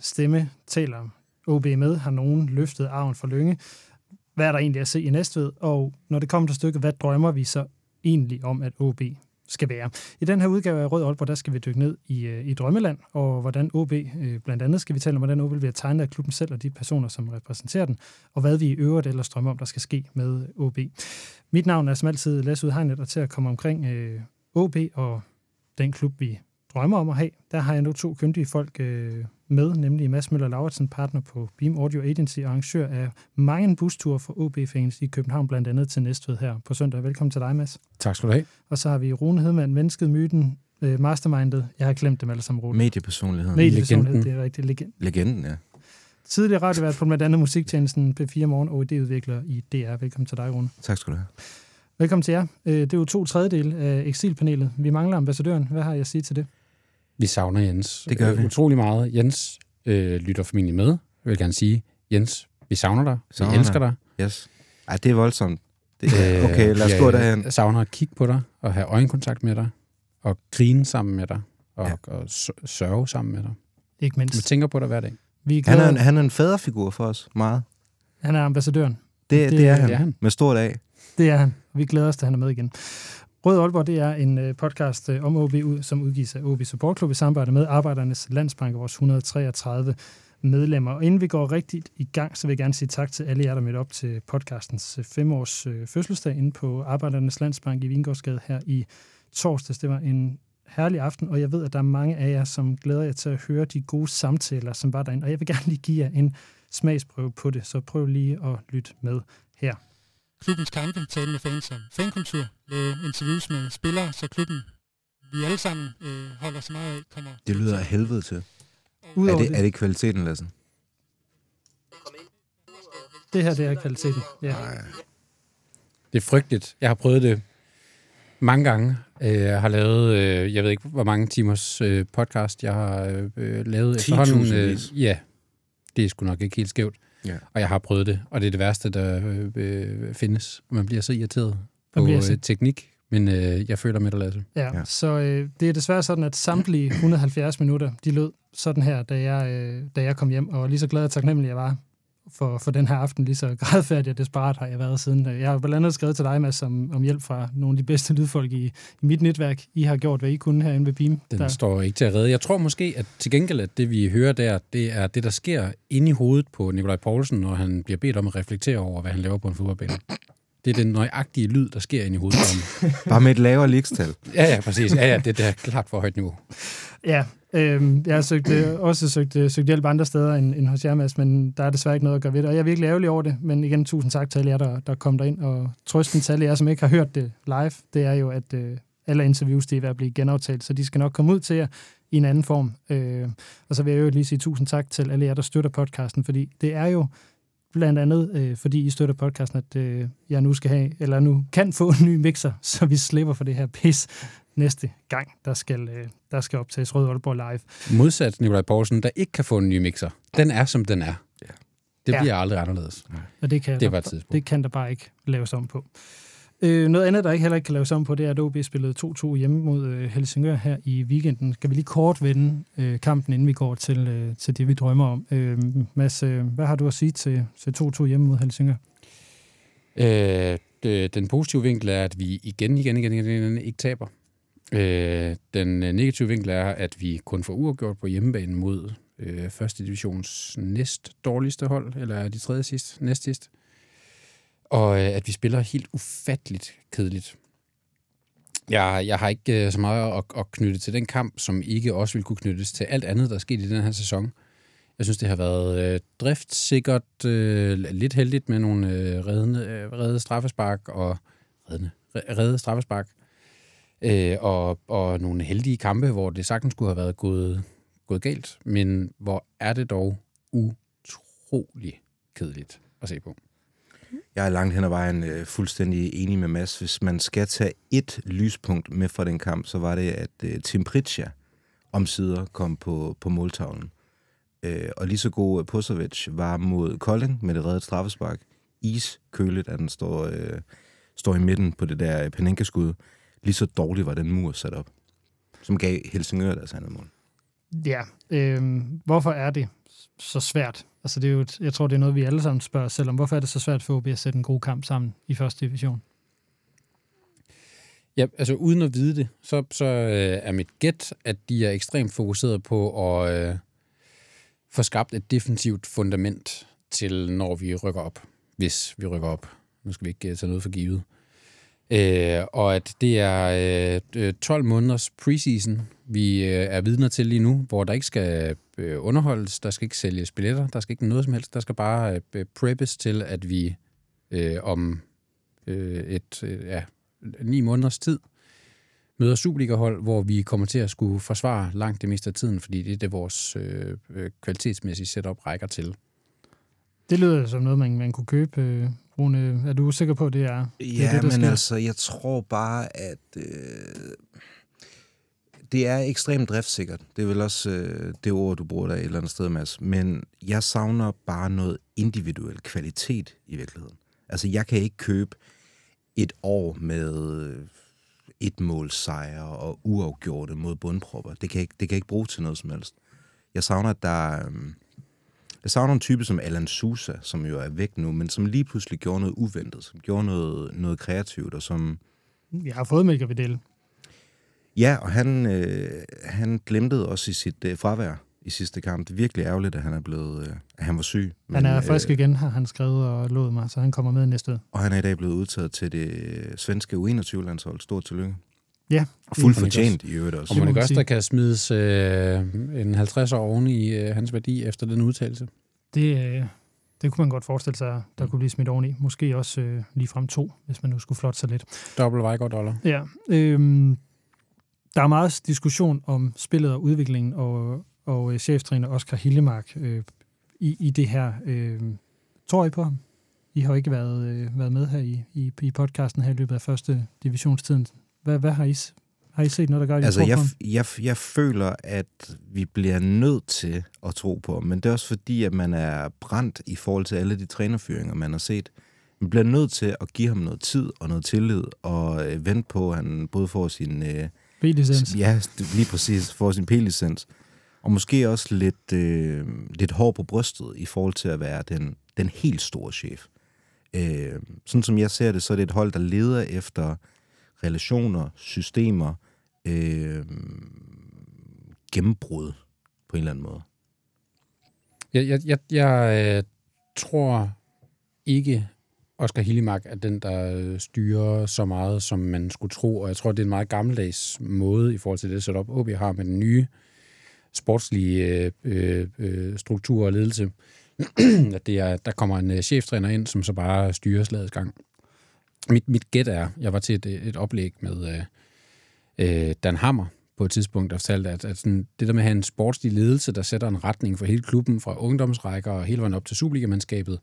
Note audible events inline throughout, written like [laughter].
Stemme taler OB med? Har nogen løftet arven for Lønge? Hvad er der egentlig at se i Næstved? Og når det kommer til stykket, hvad drømmer vi så egentlig om, at OB skal være? I den her udgave af Rød Aalborg, der skal vi dykke ned i, øh, i Drømmeland, og hvordan OB, øh, blandt andet skal vi tale om, hvordan OB bliver tegnet af klubben selv og de personer, som repræsenterer den, og hvad vi i øvrigt ellers drømmer om, der skal ske med OB. Mit navn er som altid Lasse Udhegnet, og til at komme omkring øh, OB og den klub, vi drømmer om at have, der har jeg nu to kyndige folk øh, med, nemlig Mads Møller Lauritsen, partner på Beam Audio Agency og arrangør af mange busture for OB-fans i København, blandt andet til Næstved her på søndag. Velkommen til dig, Mads. Tak skal du have. Og så har vi Rune Hedman, mennesket, myten, øh, mastermindet. Jeg har glemt dem alle sammen, Rune. Mediepersonligheden. Mediepersonlighed, Legenden. det er rigtigt. Legend. Legenden, ja. Tidligere radiovært på blandt andet musiktjenesten P4 Morgen og idéudvikler i DR. Velkommen til dig, Rune. Tak skal du have. Velkommen til jer. Øh, Det er jo to tredjedel af eksilpanelet. Vi mangler ambassadøren. Hvad har jeg at sige til det? Vi savner Jens. Det gør øh, vi. Utrolig meget. Jens øh, lytter formentlig med. Jeg vil gerne sige, Jens, vi savner dig. Vi Savner elsker dig. Yes. Ej, det er voldsomt. Det, Øh, okay, lad os jeg gå derhen. savner at kigge på dig, og have øjenkontakt med dig, og grine sammen med dig, og, Ja. og sørge sammen med dig. Ikke Vi mindst. tænker på dig hver dag. Vi Han er, en, han er en faderfigur for os, meget. han er ambassadøren. Det, Det- det, er han. Det er han. Med stort A. Det er han. Vi glæder os til, at han er med igen. Rød Aalborg, det er en øh, podcast øh, om OB, som udgives af OB Support Club i samarbejde med Arbejdernes Landsbank og vores 133 medlemmer. Og inden vi går rigtigt i gang, så vil jeg gerne sige tak til alle jer, der mødte op til podcastens øh, femårs fødselsdag inde på Arbejdernes Landsbank i Vingårdsgade her i torsdags. Det var en herlig aften, og jeg ved, at der er mange af jer, som glæder jer til at høre de gode samtaler, som var derinde. Og jeg vil gerne lige give jer en smagsprøve på det, så prøv lige at lytte med her klubbens kampe, tale med fans om fankultur, lave interviews med spillere, så klubben, vi alle sammen øh, holder så meget af, kommer... Det lyder af helvede til. Er Udover det, det, er det kvaliteten, Lasse? det her, det er kvaliteten. Ja. Det er frygteligt. Jeg har prøvet det mange gange. Øh, Jeg har lavet, øh, jeg ved ikke, hvor mange timers øh, podcast, jeg har øh, øh, lavet efterhånden. Ja, det er sgu nok ikke helt skævt. Ja. Og jeg har prøvet det, og det er det værste, der øh, øh, findes. Man bliver så irriteret på bliver så- øh, teknik, men øh, jeg føler med dig, Lasse. Ja, Ja. så øh, det er desværre sådan, at samtlige [clears throat] 170 minutter, de lød sådan her, da jeg, øh, da jeg kom hjem, og lige så glad og taknemmelig jeg var for, for den her aften, lige så [laughs] grædfærdig og desperat har jeg været siden. Jeg har blandt andet skrevet til dig, Mads, om, om hjælp fra nogle af de bedste lydfolk i, i mit netværk. I har gjort, hvad I kunne herinde ved Beam. Den Der, står ikke til at redde. Jeg tror måske, at til gengæld, at det vi hører der, det er det, der sker inde i hovedet på Nikolaj Poulsen, når han bliver bedt om at reflektere over, hvad han laver på en fodboldbane. Det er den nøjagtige lyd, der sker inde i hovedet. Bare med et lavere ligestal. Ja, ja, præcis. Ja, ja, det, det er klart for højt niveau. Ja, øh, jeg har søgt, øh, også søgt, øh, søgt hjælp andre steder end, end hos jer, Mads, men der er desværre ikke noget at gøre ved det. Og jeg er virkelig ærgerlig over det, men igen, tusind tak til alle jer, der, der kom derind. Og trøsten til alle jer, som ikke har hørt det live, det er jo, at øh, alle interviews, de er ved at blive genaftalt, så de skal nok komme ud til jer i en anden form. Øh, og så vil jeg jo lige sige tusind tak til alle jer, der støtter podcasten, fordi det er jo blandt andet, øh, fordi I støtter podcasten, at øh, jeg nu skal have, eller nu kan få en ny mixer, [laughs] så vi slipper for det her pis næste gang, der skal, øh, der skal optages Rød Aalborg live. Modsat Nikolaj Poulsen, der ikke kan få en ny mixer. Den er, som den er. Ja. Det Ja. bliver aldrig anderledes. Og det, kan Det der- var. Det kan der bare ikke laves om på. Øh, noget andet, der ikke heller ikke kan laves om på, det er, at OB spillede 2-2 hjemme mod øh, Helsingør her i weekenden. Skal vi lige kort vende øh, kampen, inden vi går til, øh, til det, vi drømmer om? Øh, Mads, øh, hvad har du at sige til, til 2-2 hjemme mod Helsingør? Øh, det, den positive vinkel er, at vi igen, igen, igen, igen, igen ikke taber. Øh, den øh, negative vinkel er, at vi kun får uafgjort på hjemmebane mod øh, første divisions næst dårligste hold, eller de tredje sidst, næst sidst. Og øh, at vi spiller helt ufatteligt kedeligt. Jeg, jeg har ikke øh, så meget at, at knytte til den kamp, som ikke også vil kunne knyttes til alt andet, der er sket i den her sæson. Jeg synes, det har været øh, driftsikkert, øh, lidt heldigt med nogle øh, reddende, øh, redde straffespark og reddende, redde straffespark. Øh, og, og nogle heldige kampe, hvor det sagtens skulle have været gået, gået galt, men hvor er det dog utrolig kedeligt at se på. Jeg er langt hen ad vejen øh, fuldstændig enig med Mads. Hvis man skal tage et lyspunkt med fra den kamp, så var det, at øh, Tim Pritja omsider kom på, på måltavlen. Øh, og lige så god øh, Pusovic var mod Kolding med det reddet straffespark. Iskøligt, at den står, øh, står i midten på det der øh, Panenka-skud. Lige så dårligt var den mur sat op, som gav Helsingør deres andet mål. Ja, øh, hvorfor er det så svært? Altså det er jo et, jeg tror, det er noget, vi alle sammen spørger os selv om. Hvorfor er det så svært for OB at sætte en god kamp sammen i første division? Ja, altså uden at vide det, så, så øh, er mit gæt, at de er ekstremt fokuseret på at øh, få skabt et defensivt fundament til, når vi rykker op, hvis vi rykker op. Nu skal vi ikke øh, tage noget for givet. Øh, og at det er øh, øh 12 måneders preseason, vi øh, er vidner til lige nu, hvor der ikke skal øh, underholdes, der skal ikke sælges billetter, der skal ikke noget som helst, der skal bare øh, preppes til, at vi øh, om øh, et, øh, ja, ni måneders tid møder Superliga-hold, hvor vi kommer til at skulle forsvare langt det meste af tiden, fordi det er det, vores øh, øh kvalitetsmæssige setup rækker til. Det lyder som noget, man, man kunne købe. Øh, Rune, er du sikker på, at det er det, Ja, er det, der men sker? altså, jeg tror bare, at øh, det er ekstremt driftsikkert. Det er vel også øh, det ord, du bruger der et eller andet sted, Mads. Men jeg savner bare noget individuel kvalitet i virkeligheden. Altså, jeg kan ikke købe et år med et mål sejre og uafgjorte mod bundpropper. Det kan, ikke, det kan ikke bruge til noget som helst. Jeg savner, at der er, øhm, jeg savner en type som Alan Sousa, som jo er væk nu, men som lige pludselig gjorde noget uventet, som gjorde noget, noget kreativt, og som... Jeg har fået Melker Vidal. Ja, og han, øh, han glemte også i sit øh, fravær i sidste kamp. Det er virkelig ærgerligt, at han er blevet, øh, at han var syg. Han er øh, frisk igen, har han skrevet og lovet mig, så han kommer med næste. Og han er i dag blevet udtaget til det svenske U21-landshold. Stort tillykke. Ja, Og fuldt fortjent i øvrigt også. Og man også, der kan smides øh, en 50 år oven i øh, hans værdi efter den udtalelse? det, øh, det kunne man godt forestille sig, der kunne blive smidt oveni. Måske også øh, lige frem to, hvis man nu skulle flotte sig lidt. Dobbelt Vejgaard dollar. Ja, øhm, der er meget diskussion om spillet og udviklingen, og, og øh, cheftræner Oscar Hillemark øh, i, i det her. Øh, tror I på ham? I har jo ikke været, øh, været med her i, i, i podcasten her i løbet af første divisionstiden. Hvad, hvad har I, har I set noget, der gør, at I Altså, tror jeg, jeg, jeg føler, at vi bliver nødt til at tro på men det er også fordi, at man er brændt i forhold til alle de trænerfyringer, man har set. Man bliver nødt til at give ham noget tid og noget tillid, og øh, vente på, at han både får sin... Øh, B-licens. ja, lige præcis, får sin P-licens. Og måske også lidt, øh, lidt hår på brystet i forhold til at være den, den helt store chef. Øh, sådan som jeg ser det, så er det et hold, der leder efter relationer, systemer, øh, gennembrud på en eller anden måde. Jeg, jeg, jeg, jeg øh, tror ikke, Oscar Hillemark er den, der øh, styrer så meget, som man skulle tro, og jeg tror, det er en meget gammeldags måde i forhold til det setup, OB har med den nye sportslige øh, øh, øh struktur og ledelse. [clears throat] at det er, der kommer en cheftræner ind, som så bare styrer slagets gang. Mit, mit gæt er, jeg var til et, et oplæg med øh, øh, Dan Hammer på et tidspunkt, der fortalte, at, at sådan, det der med at have en sportslig ledelse, der sætter en retning for hele klubben, fra ungdomsrækker og hele vejen op til Superliga-mandskabet,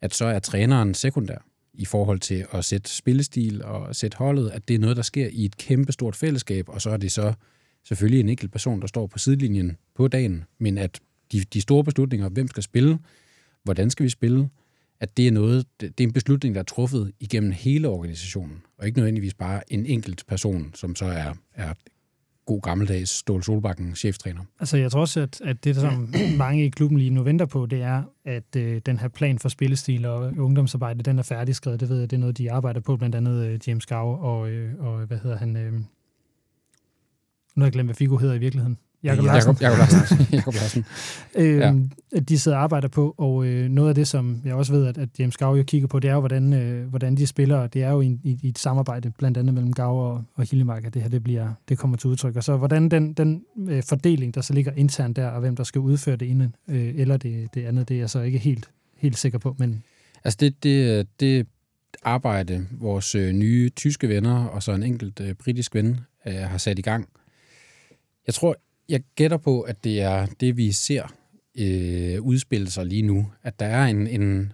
at så er træneren sekundær i forhold til at sætte spillestil og sætte holdet, at det er noget, der sker i et kæmpe stort fællesskab, og så er det så selvfølgelig en enkelt person, der står på sidelinjen på dagen, men at de, de store beslutninger, hvem skal spille, hvordan skal vi spille, at det er noget, det det er en beslutning, der er truffet igennem hele organisationen, og ikke nødvendigvis bare en enkelt person, som så er, er god gammeldags Ståle Solbakken, cheftræner. Altså, jeg tror også, at, at det, som [clears throat] mange i klubben lige nu venter på, det er, at øh, den her plan for spillestil og ungdomsarbejde, den er færdigskrevet. Det ved jeg, det er noget, de arbejder på, blandt andet øh, James Gow og, øh, og hvad hedder han? Øh, nu har jeg glemt, hvad Figo hedder i virkeligheden. Jakob Ja, Larsen. Jakob, Larsen. [laughs] Jakob Larsen. [laughs] Øh, Ja. De sidder og arbejder på, og øh, noget af det, som jeg også ved, at, at James Gow jo kigger på, det er jo, hvordan, øh, hvordan de spiller, og det er jo i, i, i et samarbejde, blandt andet mellem Gow og, og Hillemark, at det her det bliver, det kommer til udtryk. Og så hvordan den, den øh, fordeling, der så ligger internt der, og hvem der skal udføre det ene øh, eller det, det andet, det er jeg så ikke helt, helt sikker på, men Altså det, det, det arbejde, vores øh, nye tyske venner og så en enkelt øh, britisk ven øh, har sat i gang. Jeg tror jeg gætter på, at det er det, vi ser øh, udspille sig lige nu. At der er en, en,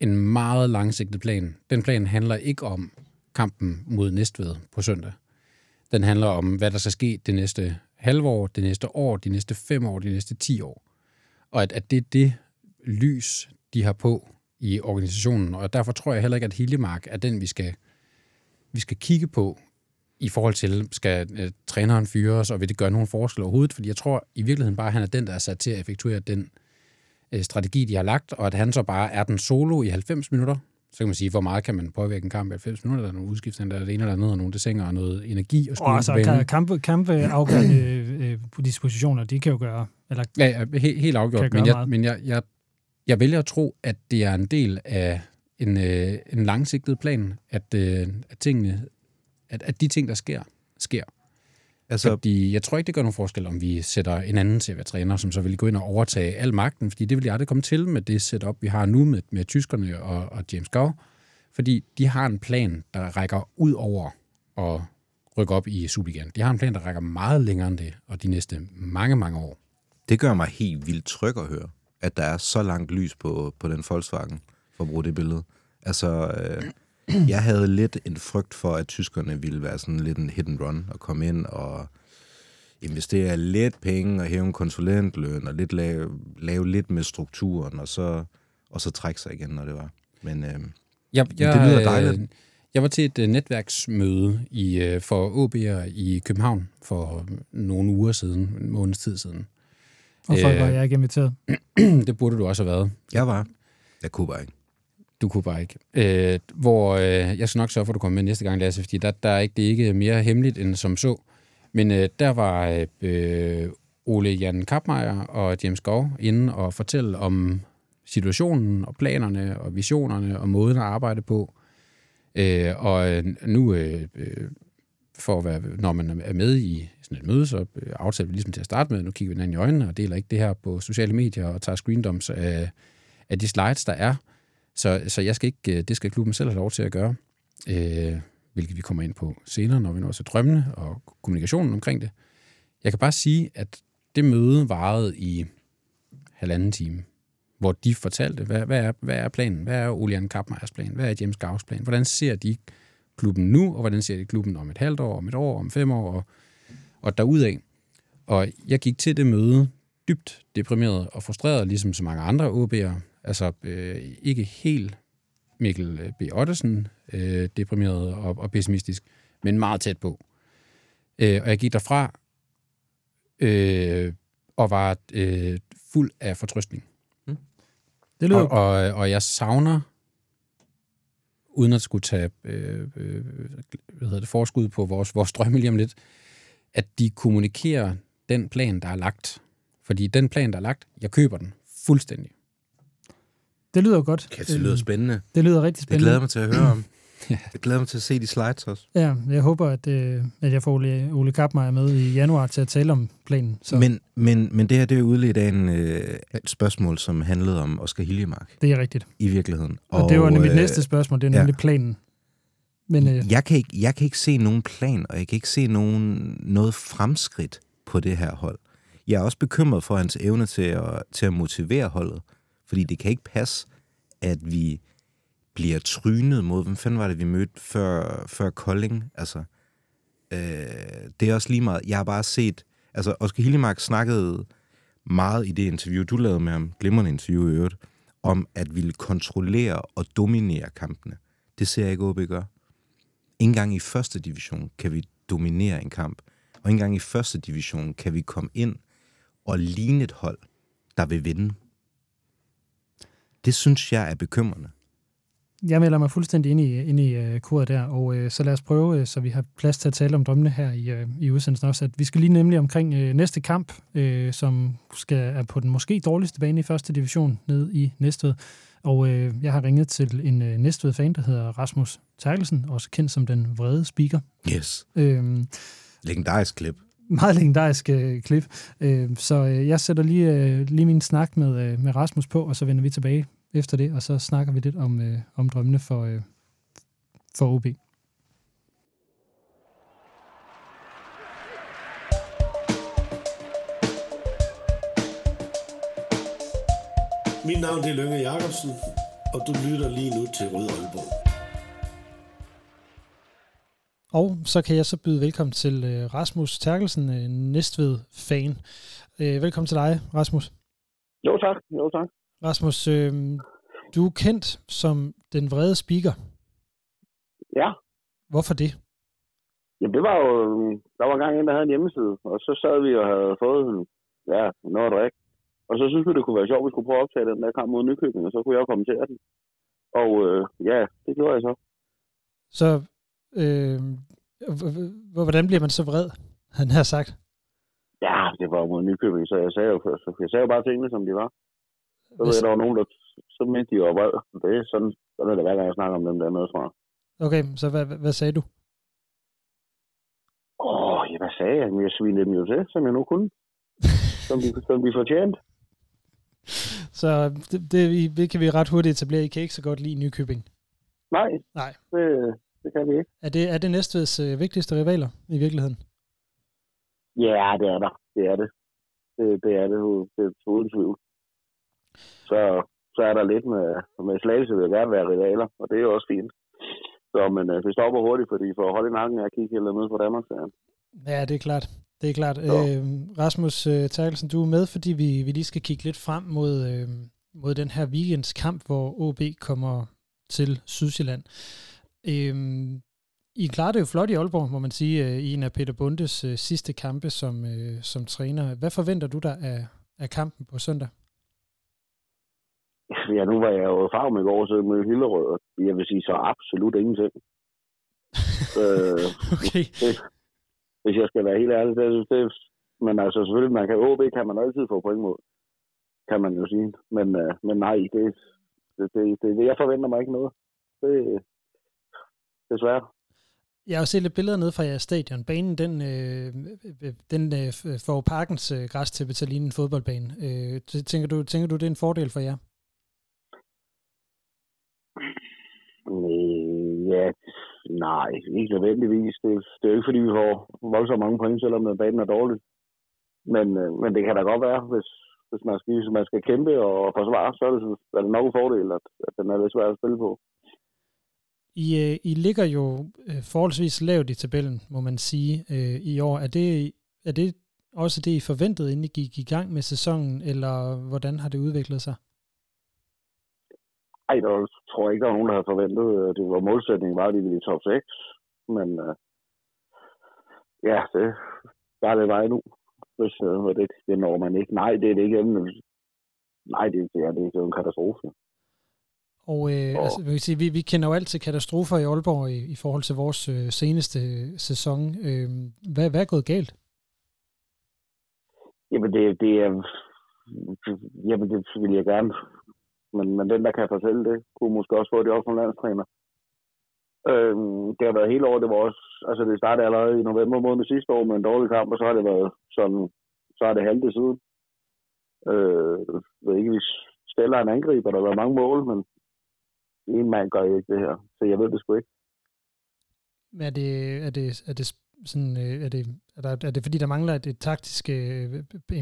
en meget langsigtet plan. Den plan handler ikke om kampen mod Næstved på søndag. Den handler om, hvad der skal ske det næste halve år, det næste år, de næste fem år, de næste ti år. Og at, at det er det lys, de har på i organisationen. Og derfor tror jeg heller ikke, at Hillemark er den, vi skal, vi skal kigge på i forhold til, skal uh, træneren fyres, og vil det gøre nogen forskel overhovedet? Fordi jeg tror i virkeligheden bare, at han er den, der er sat til at effektuere den uh, strategi, de har lagt, og at han så bare er den solo i 90 minutter. Så kan man sige, hvor meget kan man påvirke en kamp i 90 minutter? Der er nogle udskifter, der er det ene eller andet, og nogle desinger og noget energi og Og altså, kampe, kampe afgørende øh, dispositioner, de kan jo gøre... Eller, ja, ja helt, helt afgjort. Men, jeg, men jeg, jeg, jeg vælger at tro, at det er en del af en, øh, en langsigtet plan, at, øh, at tingene at, at de ting, der sker, sker. Altså, fordi jeg tror ikke, det gør nogen forskel, om vi sætter en anden til at være træner, som så vil gå ind og overtage al magten, fordi det vil jeg aldrig komme til med det setup, vi har nu med, med tyskerne og, og James Gow, fordi de har en plan, der rækker ud over at rykke op i Superligaen. De har en plan, der rækker meget længere end det, og de næste mange, mange år. Det gør mig helt vildt tryg at høre, at der er så langt lys på, på den Volkswagen, for at bruge det billede. Altså, øh, [clears throat] jeg havde lidt en frygt for, at tyskerne ville være sådan lidt en hit and run og komme ind og investere lidt penge og hæve en konsulentløn og lidt lave, lave lidt med strukturen, og så, og så trække sig igen, når det var. Men, øh, jeg, jeg, det lyder dejligt. Jeg var til et uh, netværksmøde i, uh, for OB'er i København for nogle uger siden, en måneds tid siden. Og folk var jeg ikke inviteret? [clears throat] det burde du også have været. Jeg var. Jeg kunne bare ikke. Du kunne bare ikke. Øh, hvor øh, jeg skal nok sørge for, at du kommer med næste gang, Lasse, fordi der, der er ikke, det er ikke mere hemmeligt end som så. Men øh, der var øh, Ole Jan Kapmeier og James Gov inde og fortælle om situationen og planerne og visionerne og måden at arbejde på. Øh, og øh, nu, øh, øh, for at være, når man er med i sådan et møde, så øh, aftaler vi ligesom til at starte med, nu kigger vi hinanden i øjnene og deler ikke det her på sociale medier og tager screendoms af, af de slides, der er. Så, så jeg skal ikke, øh, det skal klubben selv have lov til at gøre, øh, hvilket vi kommer ind på senere, når vi når til drømmene og kommunikationen omkring det. Jeg kan bare sige, at det møde varede i halvanden time, hvor de fortalte, hvad, hvad, er, hvad er planen? Hvad er Olian Kappmeyers plan? Hvad er James Gavs plan? Hvordan ser de klubben nu, og hvordan ser de klubben om et halvt år, om et år, om fem år, og, og derudaf. Og jeg gik til det møde dybt deprimeret og frustreret, ligesom så mange andre OB'ere, Altså øh, ikke helt Mikkel øh, B. Ottesen øh, deprimeret og, og pessimistisk, men meget tæt på. Øh, og jeg gik derfra øh, og var øh, fuld af fortrystning. Mm. Det lyder... Og, og, og jeg savner, uden at skulle tage øh, øh, hvad hedder det, forskud på vores, vores drømme lige om lidt, at de kommunikerer den plan, der er lagt. Fordi den plan, der er lagt, jeg køber den fuldstændig. Det lyder godt. Okay, det lyder spændende. Det lyder rigtig spændende. Det glæder mig til at høre om. [clears throat] ja. Jeg glæder mig til at se de slides også. Ja, jeg håber, at, øh, at jeg får Ole, Ole Kappmeier med i januar til at tale om planen. Så. Men, men, men det her, det er udledt af en, øh, et spørgsmål, som handlede om Oscar Hiljemark. Det er rigtigt. I virkeligheden. Og, og det var nemlig øh, næste spørgsmål, det er nemlig ja. planen. Men, øh, jeg, kan ikke, jeg kan ikke se nogen plan, og jeg kan ikke se nogen, noget fremskridt på det her hold. Jeg er også bekymret for hans evne til at, til at motivere holdet, fordi det kan ikke passe, at vi bliver trynet mod, hvem fanden var det, vi mødte før, før Kolding? Altså, øh, det er også lige meget. Jeg har bare set, altså Oscar Hillemark snakkede meget i det interview, du lavede med ham, glimrende interview i øvrigt, om at ville kontrollere og dominere kampene. Det ser jeg ikke OB gør. Ingen gang i første division kan vi dominere en kamp, og ingen gang i første division kan vi komme ind og ligne et hold, der vil vinde. Det synes jeg er bekymrende. Jeg melder mig fuldstændig ind i, ind i uh, koret der, og uh, så lad os prøve, uh, så vi har plads til at tale om drømmene her i, uh, i udsendelsen også, at vi skal lige nemlig omkring uh, næste kamp, uh, som skal er på den måske dårligste bane i første division ned i Næstved. Og uh, jeg har ringet til en uh, Næstved-fan, der hedder Rasmus Terkelsen, også kendt som den vrede speaker. Yes. Uh, Legendarisk klip meget legendarisk øh, klip. Øh, så øh, jeg sætter lige, øh, lige min snak med, øh, med Rasmus på, og så vender vi tilbage efter det, og så snakker vi lidt om, øh, om drømmene for, øh, for OB. Mit navn er Lønge Jacobsen, og du lytter lige nu til Rød Aalborg. Og så kan jeg så byde velkommen til øh, Rasmus Terkelsen, øh, Næstved-fan. Øh, velkommen til dig, Rasmus. Jo tak, jo tak. Rasmus, øh, du er kendt som den vrede speaker. Ja. Hvorfor det? Jamen det var jo, der var engang en, der havde en hjemmeside, og så sad vi og havde fået ja, noget at drikke. Og så synes vi, det kunne være sjovt, at vi skulle prøve at optage den der kamp mod Nykøbing, og så kunne jeg kommentere den. Og øh, ja, det gjorde jeg så. Så øh, hvordan bliver man så vred, han har sagt? Ja, det var mod Nykøbing, så jeg sagde jo, så jeg sagde jo bare tingene, som de var. Så ved jeg, der var nogen, der så mente de jo vred. Det er sådan, sådan er det hver gang, jeg snakker om dem der med fra. Okay, så hvad, hvad sagde du? Åh, ja, hvad sagde jeg? Jeg svinede dem jo til, som jeg nu kunne. [laughs] som, de, som de fortjente. Så det, det, det kan vi ret hurtigt etablere. I kan ikke så godt lide Nykøbing? Nej, Nej. Det, det kan vi ikke. Er det, er det Næstveds øh, vigtigste rivaler i virkeligheden? Ja, det er der. Det er det. Det, det er det. Det er uden tvivl. Så, så er der lidt med, med slagelse vil gerne være rivaler, og det er jo også fint. Så, men øh, det stopper hurtigt, fordi for at holde i nakken er kigge helt ned på Danmark. Så. Ja, det er klart. Det er klart. Øh, Rasmus øh, Terkelsen, du er med, fordi vi, vi lige skal kigge lidt frem mod, øh, mod den her weekends kamp, hvor OB kommer til Sydsjælland. Øh, I klarer det jo flot i Aalborg, må man sige, øh, i en af Peter Bundes øh, sidste kampe som, øh, som træner. Hvad forventer du dig af, af kampen på søndag? [laughs] Ja, nu var jeg jo farve i går, så med Hillerød, og jeg vil sige så absolut ingenting. [laughs] øh, okay. Det, hvis jeg skal være helt ærlig, det, det, men altså selvfølgelig, man kan OB kan man altid få point mod, kan man jo sige. Men, øh, men nej, det, det, det, det, jeg forventer mig ikke noget. Det, desværre. Jeg har set lidt billeder ned fra jeres stadion. Banen, den, øh, den øh, får parkens øh, græs til at ligne en fodboldbane. Øh, tænker, du, tænker du, det er en fordel for jer? Øh, ja, nej, ikke nødvendigvis. Det, det er jo ikke, fordi vi får voldsomt mange point, selvom banen er dårlig. Men, øh, men det kan da godt være, hvis, hvis man, skal, hvis man skal kæmpe og forsvare, så er det, er det nok en fordel, at, at den er lidt svær at spille på. I, øh, I ligger jo øh, forholdsvis lavt i tabellen, må man sige, øh, i år. Er det, er det også det, I forventede, inden I gik i gang med sæsonen, eller hvordan har det udviklet sig? Ej, der tror jeg ikke, der var nogen, der havde forventet. Det var målsætningen var, at de ville i top 6. Men øh, ja, det, der er det vej nu. Hvis øh, det, det når man ikke. Nej, det er det ikke. Nej, det, det, er, det er jo en katastrofe. Og, øh, og altså, sige, vi, vi kender jo altid katastrofer i Aalborg i, i forhold til vores øh, seneste sæson. Øh, hvad, hvad er gået galt? Jamen, det, det er... Jamen, det vil jeg gerne men, men den, der kan fortælle det, kunne måske også få det op som landstræner. Øhm, det har været hele året, det var også, altså det startede allerede i november måned sidste år med en dårlig kamp, og så har det været sådan, så har det halvt siden. Øh, jeg ved ikke, hvis stiller en angriber, der har været mange mål, men en mand gør ikke det her, så jeg ved det sgu ikke. Er det, er det, er det sådan, øh, er det, er, der, er det fordi, der mangler et, et taktisk øh,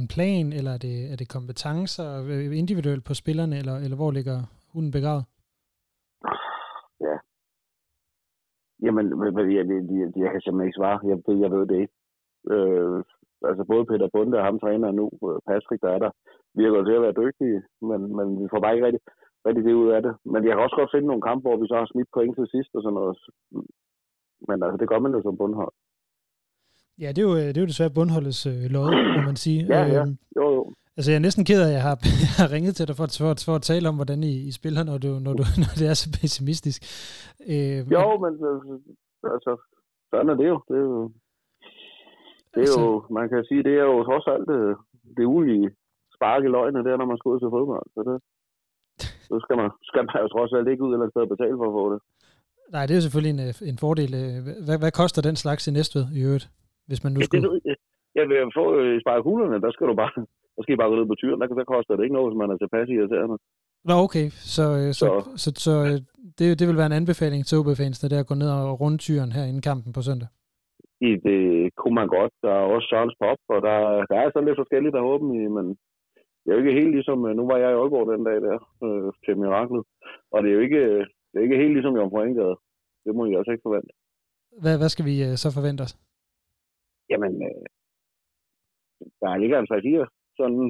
en plan, eller er det, er det kompetencer øh, individuelt på spillerne, eller, eller hvor ligger hunden begravet? Ja. Jamen, jeg, jeg, jeg, jeg kan simpelthen ikke svare. Jeg, det, jeg ved det ikke. Øh, altså både Peter Bunde og ham træner nu, Patrick, der er der, virker til at være dygtige, men, men vi får bare ikke rigtig, rigtig det ud af det. Men jeg kan også godt finde nogle kampe, hvor vi så har smidt point til sidst og sådan noget. Men altså, det gør man jo som bundhold. Ja, det er jo, det er jo desværre bundholdets øh, lod, må man sige. Ja, ja. Øhm, jo, jo. Altså, jeg er næsten ked af, at jeg har, [laughs] jeg har ringet til dig for, for, for at tale om, hvordan I, I spiller, når, du, når, du, når det er så pessimistisk. Øh, jo, men altså, sådan er det jo. Det er jo, det er altså, jo man kan sige, det er jo trods alt det, øh, det ulige spark i løgene, der, når man skal ud til fodbold. Så det, så skal man, skal man jo trods alt ikke ud eller sted betale for at få det. Nej, det er selvfølgelig en, øh, en fordel. Hvad, hvad koster den slags i Næstved i øvrigt? Hvis man nu skulle... Det, jeg vil få øh, sparekulerne, der skal du bare, der skal I bare gå ned på tyren, der, så koster det ikke noget, hvis man er tilpas irriterende. Nå, okay. Så, øh, så, så, så, så øh, det, det vil være en anbefaling til OB-fansene, der at gå ned og runde tyren her inden kampen på søndag? I det kunne man godt. Der er også Sørens Pop, og der, der er sådan lidt forskelligt der håben i, men det er jo ikke helt ligesom, øh, nu var jeg i Aalborg den dag der, øh, til Miraklet, og det er jo ikke, øh, det er ikke helt ligesom Jomfru Engade. Det må I også ikke forvente. Hvad, hvad skal vi øh, så forvente os? Jamen, øh, der ligger en 3-4 sådan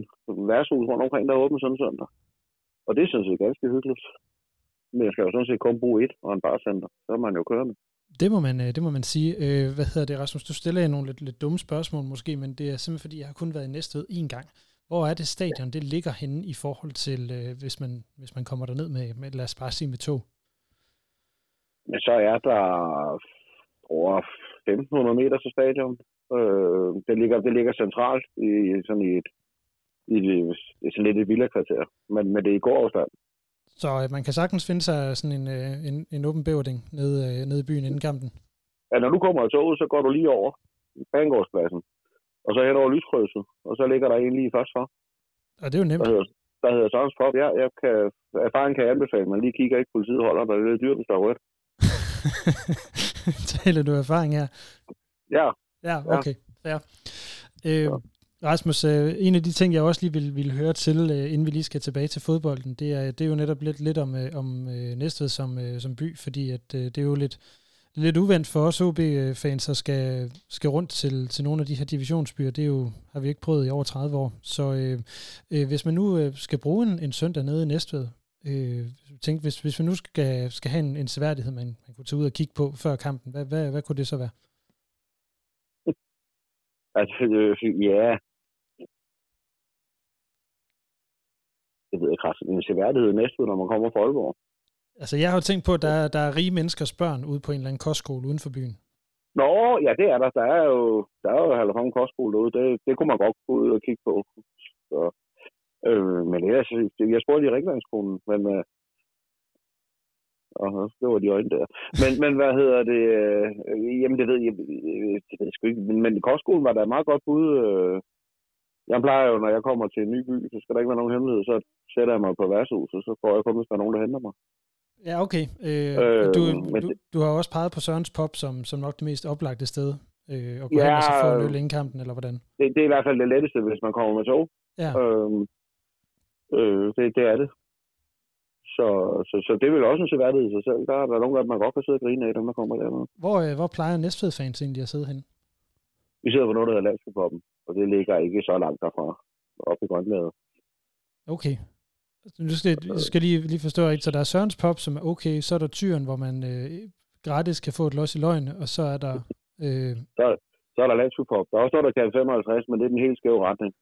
værtshus rundt omkring, der er åbent sådan søndag. Og det synes jeg er ganske hyggeligt. Men jeg skal jo sådan set kun bruge et og en barcenter. Så er man jo kørende. Det må man, øh, det må man sige. Øh, hvad hedder det, Rasmus? Du stiller nogle lidt, lidt dumme spørgsmål måske, men det er simpelthen fordi, jeg har kun været i Næstved én gang. Hvor er det stadion, det ligger henne i forhold til, øh, hvis, man, hvis man kommer derned med, med, lad os bare sige, med tog? Men så er der over 1500 meter til stadion. Øh, det, ligger, det ligger centralt i sådan i et, i et, i sådan lidt et villakvarter, men, men det er i går afstand. Så øh, man kan sagtens finde sig sådan en, øh, en, en åben bæverding nede, øh, nede i byen inden kampen. Ja, når du kommer i toget, så går du lige over Bangårdspladsen, og så hen over lyskrydset, og så ligger der en lige først for. Og det er jo nemt. Der hedder, der hedder Sørens Pop. Ja, jeg kan, erfaring kan jeg anbefale, man lige kigger ikke, politiet holder, der er lidt dyrt, hvis der er rødt. [laughs] Taler du erfaring her? Ja. Ja, okay. Ja. Øh, Rasmus, øh, en af de ting, jeg også lige vil, vil høre til, øh, inden vi lige skal tilbage til fodbolden, det er, det er jo netop lidt, lidt om, øh, om øh, Næstved som, øh, som by, fordi at, øh, det er jo lidt, lidt uvendt for os OB-fans øh, der skal, skal rundt til, til nogle af de her divisionsbyer. Det er jo, har vi ikke prøvet i over 30 år. Så øh, øh, hvis man nu øh, skal bruge en, en søndag nede i Næstved, øh, tænk, hvis, hvis vi nu skal, skal have en, en seværdighed, man, man kunne tage ud og kigge på før kampen, hvad, hvad, hvad kunne det så være? [laughs] Altså, øh, ja, det ved jeg ikke en seværdighed Næstved, når man kommer fra Aalborg. Altså, jeg har jo tænkt på, at der, der er rige menneskers børn ude på en eller anden kostskole uden for byen. Nå, ja, det er der. Der er jo, der er jo halvfjerds kostskole derude. Det, det kunne man godt gå ud og kigge på. Så, øh, men ellers, jeg spurgte i Ringvandsskolen, men øh, og det var de øjne der. Men, men hvad hedder det? Øh, jamen, det ved jeg, det ved jeg sgu ikke. Men, men kostskolen var da meget godt bud. Øh, jeg plejer jo, når jeg kommer til en ny by, så skal der ikke være nogen hemmelighed, så sætter jeg mig på værtshus, og så får jeg kun, hvis der er nogen, der henter mig. Ja, okay. Øh, øh, du, du, du har også peget på Sørens Pop som, som nok det mest oplagte sted. Øh, og gå ja, hen og så få en øl inden kampen, eller hvordan? Det, det er i hvert fald det letteste, hvis man kommer med tog. Ja. Øh, øh, det, det er det. Så, så, så det vil også en seværdighed i sig selv. Der er der nogen, der man godt kan sidde og grine af, dem der kommer dernede. Hvor, øh, hvor plejer Næstved-fans egentlig at sidde hen? Vi sidder på noget, der hedder Landsbypoppen og det ligger ikke så langt derfra, op i Grønlade. Okay. Nu skal, jeg skal lige, lige forstå så der er Sørens Pop, som er okay, så er der Tyren, hvor man øh, gratis kan få et los i løgn, og så er der... Øh... Så, så er der Landsbypop. Der er også noget, der kan 55, men det er den helt skæve retning.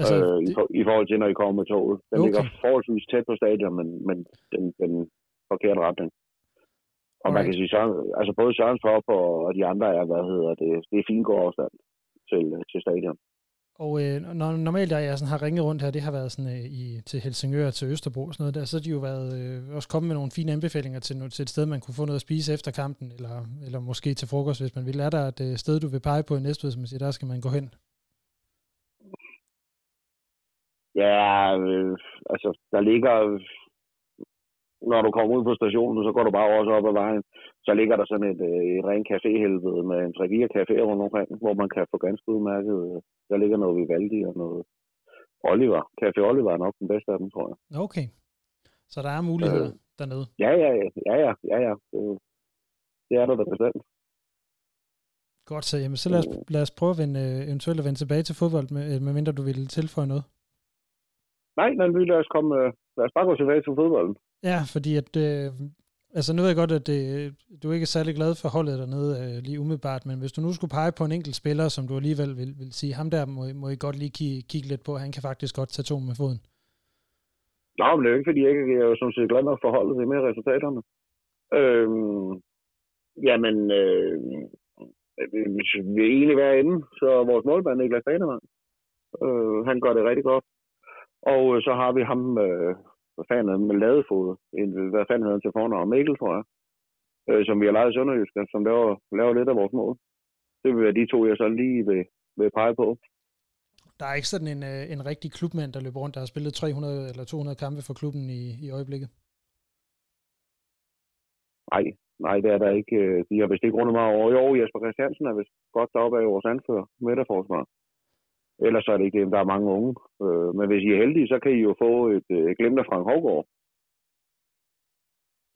Altså, øh, det... i, for, I forhold til, når I kommer med toget. Den okay. ligger forholdsvis tæt på stadion, men, men den, den forkerte retning. Og Alright. man kan sige, Søren, altså både Sørens Pop og, og de andre er, hvad hedder det, det er fint går afstand til, til stadion. Og øh, når, normalt, da jeg sådan har ringet rundt her, det har været sådan, øh, i, til Helsingør, til Østerbro og sådan noget der, så har de jo været, øh, også kommet med nogle fine anbefalinger til, til et sted, man kunne få noget at spise efter kampen, eller, eller måske til frokost, hvis man vil. Er der et øh, sted, du vil pege på i Næstved, som man siger, der skal man gå hen? Ja, øh, altså, der ligger når du kommer ud på stationen, så går du bare også op ad vejen, så ligger der sådan et, øh, et rent caféhelvede med en 3-4 caféer rundt omkring, hvor man kan få ganske udmærket. Øh, der ligger noget Vivaldi og noget Oliver. Café Oliver er nok den bedste af dem, tror jeg. Okay. Så der er muligheder øh, dernede? Ja, ja, ja. ja, ja, ja. Det, det er der da bestemt. Godt, så, jamen, så lad, os, lad os prøve at vende, øh, eventuelt at vende tilbage til fodbold, med, medmindre du vil tilføje noget. Nej, men vi lad os, komme, lad os bare gå tilbage til fodbolden. Ja, fordi at, øh, altså nu ved jeg godt, at det, du ikke er særlig glad for holdet dernede øh, lige umiddelbart, men hvis du nu skulle pege på en enkelt spiller, som du alligevel vil, vil sige, ham der må, må I godt lige kigge, kigge lidt på, han kan faktisk godt tage to med foden. Nå, men det er jo ikke, fordi jeg ikke er jo som set glad nok for holdet, det er med resultaterne. Øhm, jamen, øh, hvis vi er egentlig hver ende, så er vores målmand Niklas Danemann. Øh, han gør det rigtig godt. Og øh, så har vi ham, øh, hvad fanden med ladefod, hvad fanden hedder han til fornavn, Mikkel, tror jeg, øh, som vi har lejet i Sønderjysk, som laver, laver lidt af vores mål. Det vil være de to, jeg så lige vil, vil pege på. Der er ikke sådan en, øh, en rigtig klubmand, der løber rundt, der har spillet 300 eller 200 kampe for klubben i, i øjeblikket? Nej, nej, det er der ikke. Øh, de har vist ikke rundet meget over. Jo, Jesper Christiansen er vist godt deroppe af vores anfører, midterforsvar. Ellers så er det ikke det, der er mange unge. Øh, men hvis I er heldige, så kan I jo få et øh, glemt af Frank Hovgaard.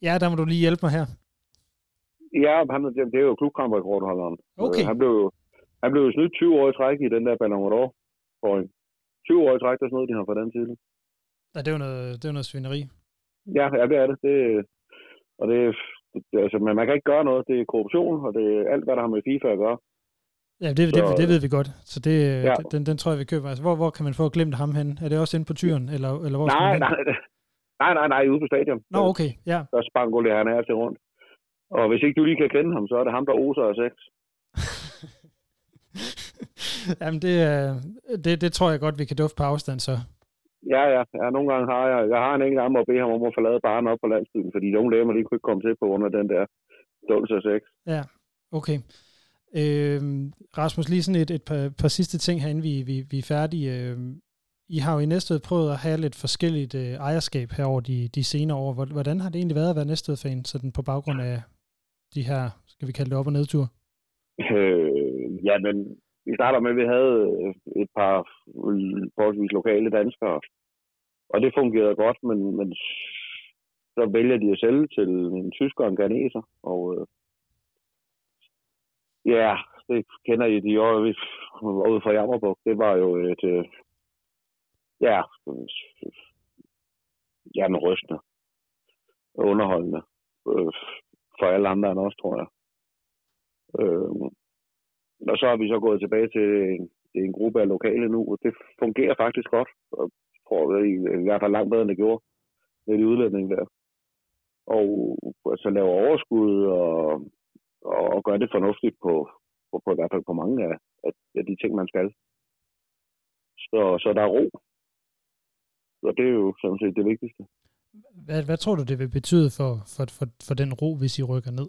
Ja, der må du lige hjælpe mig her. Ja, han, det er jo klubkamprekordholderen. Okay. Øh, han, blev, han blev jo snydt 20 år i træk i den der Ballon d'Or. kåring. 20 år i træk, der snød de ham fra den titel. Ja, det er jo noget, det er noget svineri. Ja, ja, det er det. det og det, det, altså, men man kan ikke gøre noget. Det er korruption, og det er alt, hvad der har med FIFA at gøre. Ja, det, det, Så- det ved vi godt. Så det, Ja. ja. den, den tror jeg, vi køber. Altså, hvor, hvor kan man få glemt ham hen? Er det også inde på tyren? Eller, eller hvor Nej, man hen? nej, nej, nej, nej, ude på stadion. Nå, okay. Ja. Der spangulerer han af til rundt. Og hvis ikke du lige kan kende ham, så er det ham, der oser af sex. [laughs] Jamen, det, er- det, det tror jeg godt, vi kan dufte på afstand, så. Ja, ja, ja, nogle gange har jeg, jeg har en enkelt om at bede ham om at forlade barnet op på landsbyen, fordi de unge damer, de kunne ikke komme til på af den der dåelse af sex. Ja, okay. Øh, Rasmus, lige sådan et, et par, par sidste ting herinde, vi, vi, vi er færdige. Øhm, I har jo i Næstved prøvet at have lidt forskelligt øh, ejerskab her over de, de senere år. Hvordan har det egentlig været at være Næstved-fan, sådan på baggrund af de her, skal vi kalde det op- og nedtur? Øh, ja, men vi starter med, at vi havde et par forholdsvis lokale danskere, og det fungerede godt, men, men så vælger de at sælge til en tysker og en ganeser, og øh, ja, det kender I de år, vi var ude fra Jammerburg. Det var jo et, øh, ja, hjernerystende, underholdende øh, for alle andre end os, tror jeg. Øh, og så har vi så gået tilbage til en, til en gruppe af lokale nu, og det fungerer faktisk godt. Og jeg tror, det i, i hvert fald langt bedre, end det gjorde med de udlændinge der. Og altså laver overskud og, og, og gøre det fornuftigt på, på, på, i hvert fald på mange af, af, af de ting, man skal. Så, så der er ro. Så det er jo sådan set det vigtigste. Hvad, hvad tror du, det vil betyde for, for, for, for den ro, hvis I rykker ned?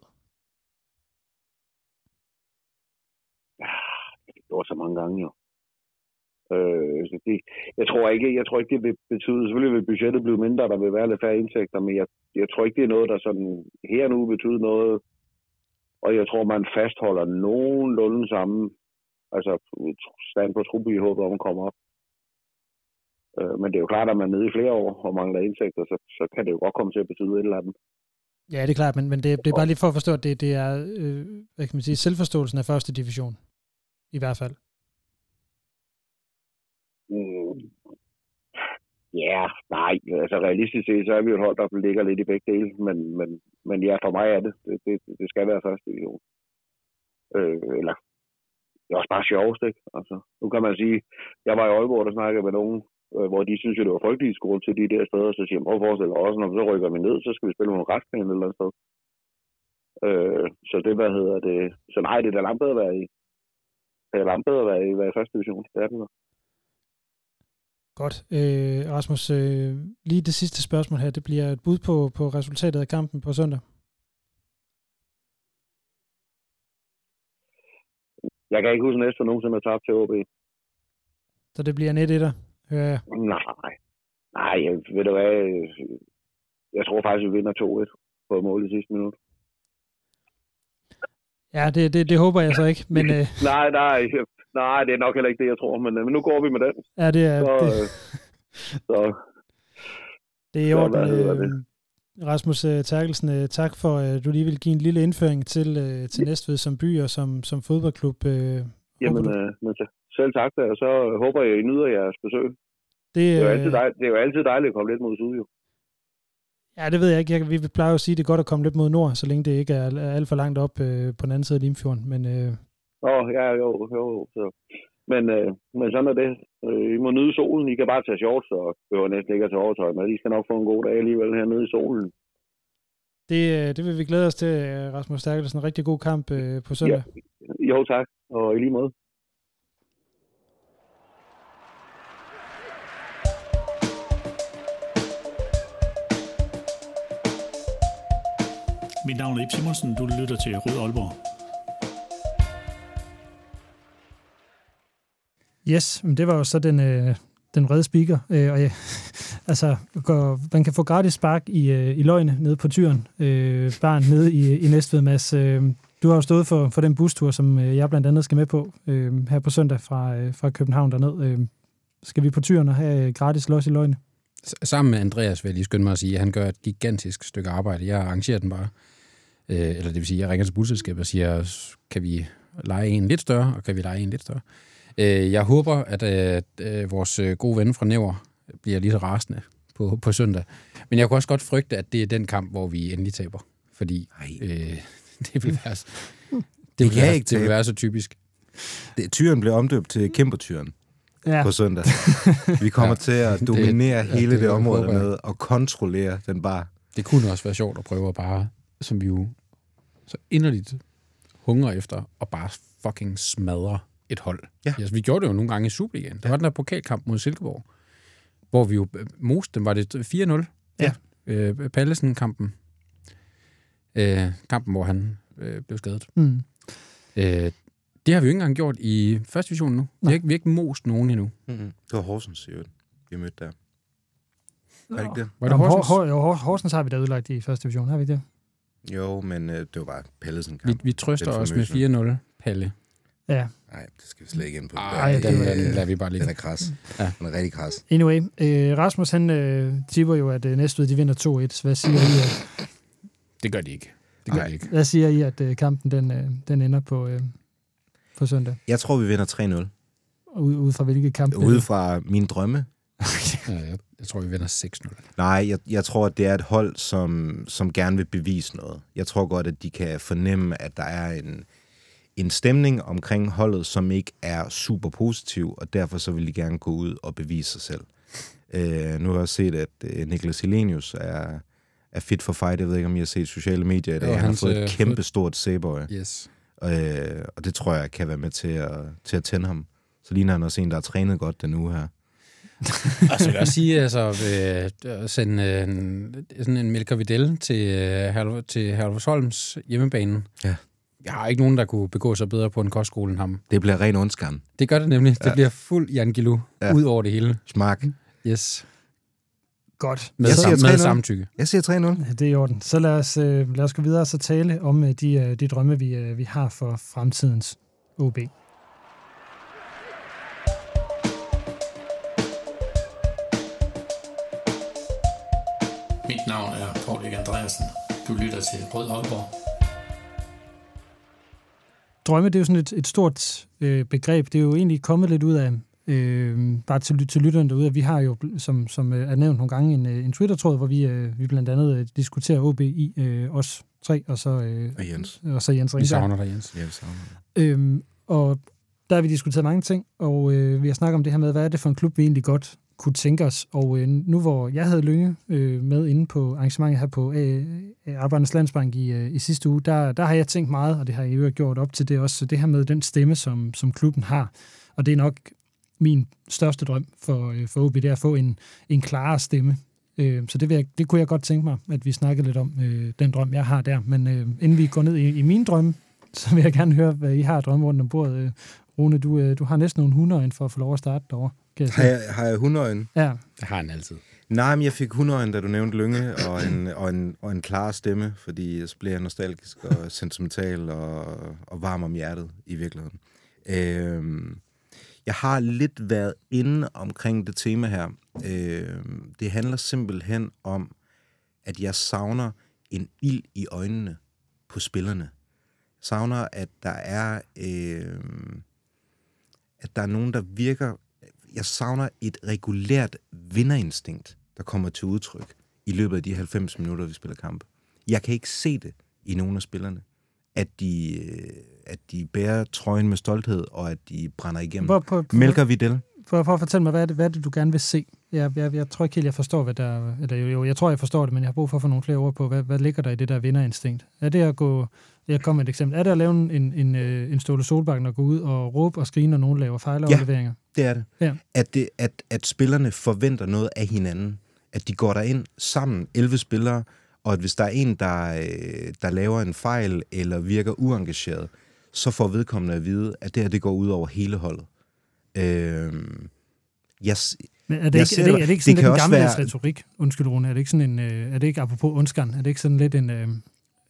det var så mange gange jo. Øh, så det, jeg tror ikke, jeg tror ikke, det vil betyde, selvfølgelig vil budgettet blive mindre, der vil være lidt færre indtægter, men jeg, jeg tror ikke, det er noget, der sådan her nu betyder noget, og jeg tror, man fastholder nogenlunde samme, altså stand på truppe i håbet om at komme op. Øh, men det er jo klart, at man er nede i flere år og mangler indtægter, så, så kan det jo godt komme til at betyde et eller andet. Ja, det er klart, men, men det, det er bare lige for at forstå, at det, det er øh, hvad kan man sige, selvforståelsen af første division. I hvert fald. Mm. Ja, nej, altså realistisk set, så er vi jo et hold, der ligger lidt i begge dele, men, men, men ja, for mig er det, det, det, det skal være første division. Øh, eller, det er også bare sjovest, ikke? Altså, nu kan man sige, jeg var i Aalborg, der snakkede med nogen, øh, hvor de synes jo, det var frygteligt skole til de der steder, så siger jeg, prøv at forestille dig også, når vi så rykker vi ned, så skal vi spille nogle retsplan eller andet sted. Øh, så det, hvad hedder det, så nej, det er da langt bedre at være i. Det er langt bedre at være i, være i første division, det er det. Godt. Øh, Rasmus, øh, lige det sidste spørgsmål her, det bliver et bud på, på resultatet af kampen på søndag. Jeg kan ikke huske næste nogensinde har tabt til OB. Så det bliver en 1-1'er, hører jeg. Nej. Nej, jeg, ved du hvad, jeg tror faktisk, vi vinder 2-1 på mål i sidste minut. Ja, det, det, det håber jeg så ikke, men [laughs] øh, Nej, nej, nej, det er nok heller ikke det, jeg tror, men, øh, men nu går vi med den. ja, det er, Så, det, øh, så det er i orden. Øh, det? Rasmus øh, Terkelsen, tak for, at du lige vil give en lille indføring til, til Næstved som by og som, som fodboldklub. Jamen, du- selv tak og så håber jeg, I nyder jeres besøg. det, Det er, jo altid dejligt, det er jo altid dejligt at komme lidt mod syd, jo. Ja, det ved jeg ikke. Jeg, vi plejer jo at sige, at det er godt at komme lidt mod nord, så længe det ikke er, er alt for langt op øh, på den anden side af Limfjorden. Men øh, Åh, ja, jo, jo. Så. Men, øh, men sådan er det. Øh, I må nyde solen. I kan bare tage shorts og behøver næsten ikke at tage overtøj med. I skal nok få en god dag alligevel hernede i solen. det, øh, det vil vi glæde os til, øh, Rasmus Stærkelsen. En rigtig god kamp øh, på søndag. Jo, tak. Og i lige måde. Mit navn er Ip Simonsen. Du lytter til Rød Aalborg. Yes, men det var jo så den, øh, den røde speaker. Øh, og ja, [laughs] altså, går, man kan få gratis spark i, øh, i løgne nede på tyren. Øh, barn nede i, i Næstved, Mads. Øh, Du har jo stået for, for den bustur, som øh, jeg blandt andet skal med på øh, her på søndag fra, øh, fra København derned. Øh, skal vi på tyren og have øh, gratis los i løgne? Sammen med Andreas vil jeg lige skynde mig at sige, at han gør et gigantisk stykke arbejde. Jeg arrangerer den bare. Øh, eller det vil sige, jeg ringer til busselskabet og siger, kan vi lege en lidt større, og kan vi lege en lidt større? Øh, jeg håber, at øh, øh, vores øh, gode ven fra Næver bliver lige så rasende på, på søndag. Men jeg kunne også godt frygte, at det er den kamp, hvor vi endelig taber. Fordi Ej, øh, [laughs] det vil være, det Vi vil kan være, ikke det vil være så typisk. det, tyren blev omdøbt til kæmpertyren Ja, på søndag. [laughs] Vi kommer Ja. til at Det- dominere ja, hele det det område dernede og kontrollere den bare. Det kunne også være sjovt at prøve at bare, som vi jo så inderligt hungrer efter, og bare fucking smadre et hold. Ja. Altså, vi gjorde det jo nogle gange i Superligaen. Der var den der pokalkamp mod Silkeborg, hvor vi jo øh, moste dem. Var det 4-0? Ja. Øh, Pallesen-kampen. Øh, kampen, hvor han øh, blev skadet. mm. Øh, det har vi jo ikke engang gjort i første division nu. Vi har ikke, vi har ikke most nogen endnu. Mm-hmm. Det var Horsens, i øvrigt, vi mødte der. Er det ikke det? Var det Hor- Horsens? Hor- jo, Hor- Horsens har vi da udlagt i første division, har vi det? Jo, men øh, det var bare Pallesen Vi, kamp. vi trøster os med famøse. 4-0, Palle. Ja, Nej, det skal vi slet ikke ind på. Ej, det den, var- den lader vi bare ligge. Den er kras. Ja. Den er rigtig kras. anyway. Øh, Rasmus, han øh, tipper jo, at øh, Næstved, de vinder 2-1. Så Hvad siger I, at, Det gør de ikke. Det gør Nej. de ikke. hvad siger I, at øh, kampen den, øh, den ender på, øh, på søndag? Jeg tror, vi vinder 3-0. Ud, ud fra hvilke kampe? Ude fra mine drømme. [laughs] Ja, jeg, jeg tror, vi vinder 6-0. Nej, jeg, jeg tror, at det er et hold, som, som gerne vil bevise noget. Jeg tror godt, at de kan fornemme, at der er en, en stemning omkring holdet, som ikke er super positiv, og derfor så vil de gerne gå ud og bevise sig selv. Øh, nu har jeg set, at øh, Niklas Helenius er, er fit for fight. Jeg ved ikke, om I har set sociale medier i dag. Jo, Han har fået øh, et kæmpe stort sæbøje, Yes. øh, og det tror jeg kan være med til at, til at tænde ham. Så ligner han også en, der har trænet godt den uge her. [laughs] Og så vil jeg også sige, altså, øh, sende øh, en, sådan en Melker Videl til, øh, til Herlufsholms hjemmebane. Ja. Jeg har ikke nogen, der kunne begå sig bedre på en kostskole end ham. Det bliver ren ondskam. Det gør det nemlig. Det Ja. bliver fuld Jan Gilou Ja. ud over det hele. Smak. Yes. Godt. Med, Jeg sam, med 3-0. samtykke. Jeg siger 3-0. Ja, Det er i orden. Så lad os, øh, lad os gå videre og så tale om øh, de, øh, de drømme, vi, øh, vi har for fremtidens OB. Mit navn er Paul Erik Andreasen. Du lytter til Rød Aalborg. Drømme, det er jo sådan et, et stort øh, begreb. Det er jo egentlig kommet lidt ud af, øh, bare til, til lytterne derude, at vi har jo, som, som øh, er nævnt nogle gange, en, øh, en Twitter-tråd, hvor vi, øh, vi blandt andet øh, diskuterer OB i, øh, os tre, og så, øh, Og Jens. og så Jens Vi Ringberg. savner dig, Jens. Jeg savner det. Øhm, og der har vi diskuteret mange ting, og øh, vi har snakket om det her med, hvad er det for en klub, vi egentlig godt kunne tænke os. Og øh, nu hvor jeg havde Lønge øh, med inde på arrangementet her på øh, øh, Arbejdernes Landsbank i, øh, i sidste uge, der, der har jeg tænkt meget, og det har jeg jo gjort op til det også, så det her med den stemme, som, som klubben har. Og det er nok min største drøm for, øh, for OB, det er at få en, en klarere stemme. Øh, så det, vil jeg, det kunne jeg godt tænke mig, at vi snakkede lidt om, øh, den drøm, jeg har der. Men øh, inden vi går ned i, i mine drømme, [laughs] så vil jeg gerne høre, hvad I har drømme rundt om bordet. Øh, Rune, du, øh, du har næsten nogle hundrede for at få lov at starte derovre. Kan jeg Har jeg, har jeg hundøjen? Ja, Det har han altid. Nej, men jeg fik hundøjen, da du nævnte Lynge, og en, og en, og en klar stemme, fordi så blev jeg nostalgisk og sentimental og, og varm om hjertet i virkeligheden. Øhm, jeg har lidt været inde omkring det tema her. Øhm, det handler simpelthen om, at jeg savner en ild i øjnene på spillerne. Savner, at der er, øhm, at der er nogen, der virker jeg savner et regulært vinderinstinkt, der kommer til udtryk i løbet af de 90 minutter, vi spiller kamp. Jeg kan ikke se det i nogen af spillerne, at de, øh, at de bærer trøjen med stolthed, og at de brænder igennem. prøv, prøv, prøv, Melker Videl. Prøv, prøv at fortælle mig, hvad er, det, hvad er det, du gerne vil se? Jeg, jeg, jeg tror ikke helt, jeg forstår, hvad der... Eller jo, jo, jeg tror, jeg forstår det, men jeg har brug for at få nogle flere ord på, hvad, hvad ligger der i det der vinderinstinkt? Er det at gå... Jeg kommer med et eksempel. Er det at lave en, en, en, øh, Ståle Solbakken og gå ud og råbe og skrige, når nogen laver fejlafleveringer? Det er det. Ja. At, det at, at spillerne forventer noget af hinanden. At de går derind sammen, 11 spillere, og at hvis der er en, der, øh, der laver en fejl eller virker uengageret, så får vedkommende at vide, at det her det går ud over hele holdet. Øh, jeg, Men er det, Jeg ikke, er ser det, det- er det ikke det sådan kan lidt en gammeldags være- retorik? Undskyld, Rune. Er det ikke sådan en... Øh, er det ikke, apropos ondskeren, er det ikke sådan lidt en øh,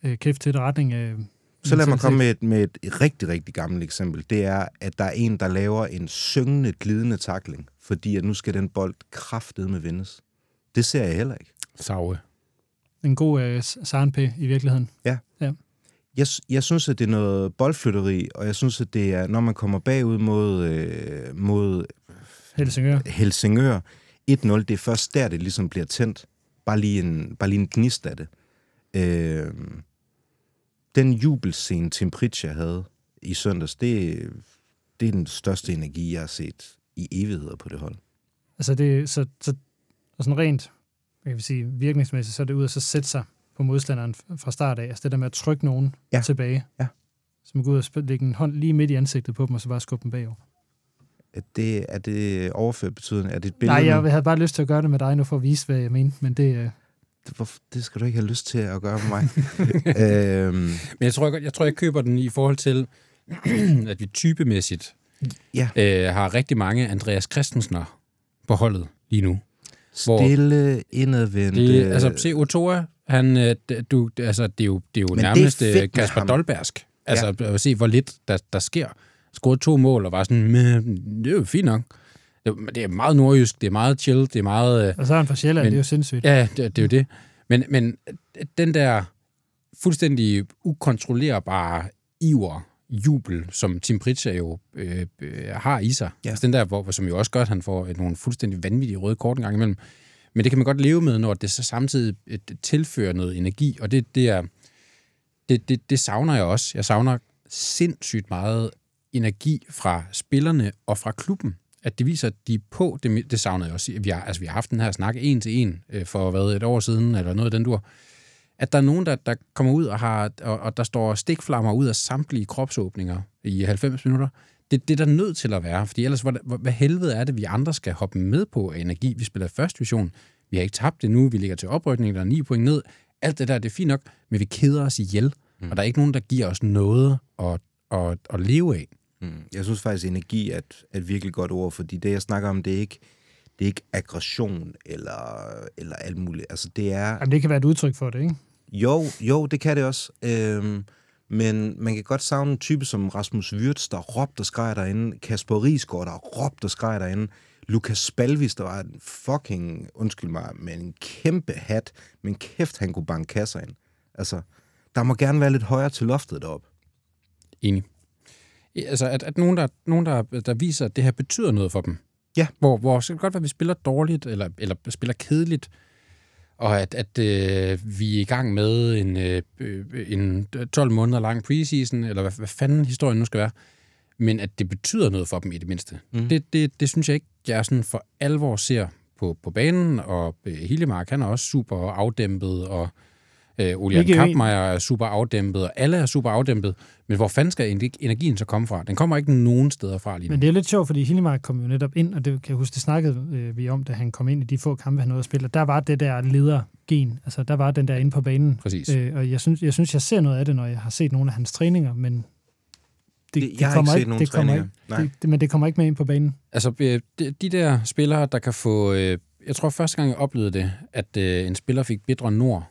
øh, kæft til retning? Øh, Så lad mig komme med et, med et rigtig, rigtig gammelt eksempel. Det er, at der er en, der laver en syngende, glidende takling, fordi at nu skal den bold kraftet med vindes. Det ser jeg heller ikke. Saue. En god øh, Sarnpe i virkeligheden. Jeg, jeg synes, at det er noget boldflytteri, og jeg synes, at det er, når man kommer bagud mod, øh, mod Helsingør. Helsingør 1-0, det er først der, det ligesom bliver tændt. Bare lige en, bare lige en gnist af det. Øh, den jubelscene, Tim Pritchard havde i søndags, det, det er den største energi, jeg har set i evigheder på det hold. Altså det, så, så og sådan rent, hvad kan vi sige, virkningsmæssigt, så er det ud at så sætte sig på modstanderen fra start af. Altså det der med at trykke nogen Ja. ja. tilbage. Ja. Så man går ud og spil- lægge en hånd lige midt i ansigtet på dem, og så bare skubbe dem bagover. Er det, er det overført betydning? Er det et billede? Nej, jeg havde bare lyst til at gøre det med dig nu, for at vise, hvad jeg mente, men det, øh, det skal du ikke have lyst til at gøre med mig. [laughs] øhm, Men jeg tror, jeg, jeg tror, jeg køber den i forhold til, [clears throat] at vi typemæssigt Ja. øh, har rigtig mange Andreas Christensener på holdet lige nu. Hvor- stille, indadvendte... Det, altså, se, Otoa, han, øh, du, altså, det er jo, det er jo Men det er nærmest fedt øh, med Kasper ham. Dolbergsk. Altså, ja. at se, hvor lidt der, der sker. Scoret to mål og var sådan, "Men, det er jo fint nok. Det, er- det er meget nordjysk, det er meget chill, det er meget... Øh, og så er han fra Sjælland, Men- det er jo sindssygt. Ja, det, det er jo det. Men, men den der fuldstændig ukontrollerbare iver, jubel, som Tim Pritchard jo øh, øh, har i sig. Ja. Altså den der, hvor, som jo også gør, at han får øh, nogle fuldstændig vanvittige røde kort en gang imellem. Men det kan man godt leve med, når det så samtidig øh, tilfører noget energi, og det, det, er, det, det, det savner jeg også. Jeg savner sindssygt meget energi fra spillerne og fra klubben. At det viser, at de er på, det, det savner jeg også. Vi har, altså, vi har haft den her snak en til en øh, for hvad, et år siden, eller noget af den dur. At der er nogen, der, der kommer ud og, har, og, og der står stikflammer ud af samtlige kropsåbninger i 90 minutter. Det, det er der nødt til at være, fordi ellers, hvad, hvad helvede er det, vi andre skal hoppe med på af energi? Vi spiller første division, vi har ikke tabt det nu, vi ligger til oprykning, der er 9 point ned. Alt det der, det er fint nok, men vi keder os ihjel, mm. og der er ikke nogen, der giver os noget at, at, at leve af. Mm. Jeg synes faktisk, at energi er et, er et virkelig godt ord, fordi det, jeg snakker om, det er ikke, det er ikke aggression eller, eller alt muligt. Altså, det er... Jamen, det kan være et udtryk for det, ikke? Jo, jo, det kan det også. Øhm, men man kan godt savne en type som Rasmus Wirtz, der råbte og skreg derinde. Kasper Risgaard, der råbte og skreg derinde. Lukas Spalvis, der var en fucking, undskyld mig, med en kæmpe hat. Men kæft, han kunne banke kasser ind. Altså, der må gerne være lidt højere til loftet deroppe. Enig. Altså, at, at nogen, der, nogen der, der viser, at det her betyder noget for dem. Ja. Hvor, hvor så kan det godt være, at vi spiller dårligt, eller, eller spiller kedeligt, og at, at øh, vi er i gang med en, øh, en 12 måneder lang preseason, eller hvad, hvad fanden historien nu skal være, men at det betyder noget for dem i det mindste. Mm. Det, det, det synes jeg ikke, jeg sådan for alvor ser på, på banen, og øh, Hillemark, han er også super afdæmpet, og øh, Olian Ikke en- Kampmeier er super afdæmpet, og alle er super afdæmpet, men hvor fanden skal ener- energien så komme fra? Den kommer ikke nogen steder fra lige nu. Men det er lidt sjovt, fordi Hillemark kom jo netop ind, og det kan jeg huske, det snakkede øh, vi om, da han kom ind i de få kampe, han nåede at spille. og Der var det der ledergen, altså der var den der inde på banen. Præcis. Øh, og jeg synes, jeg synes, jeg ser noget af det, når jeg har set nogle af hans træninger, men det, Det- jeg har ikke set nogen det kommer træninger. ikke, Nej. det, det, men det kommer ikke med ind på banen. Altså, øh, de, de der spillere, der kan få... Øh, jeg tror første gang, jeg oplevede det, at øh, en spiller fik bedre nord.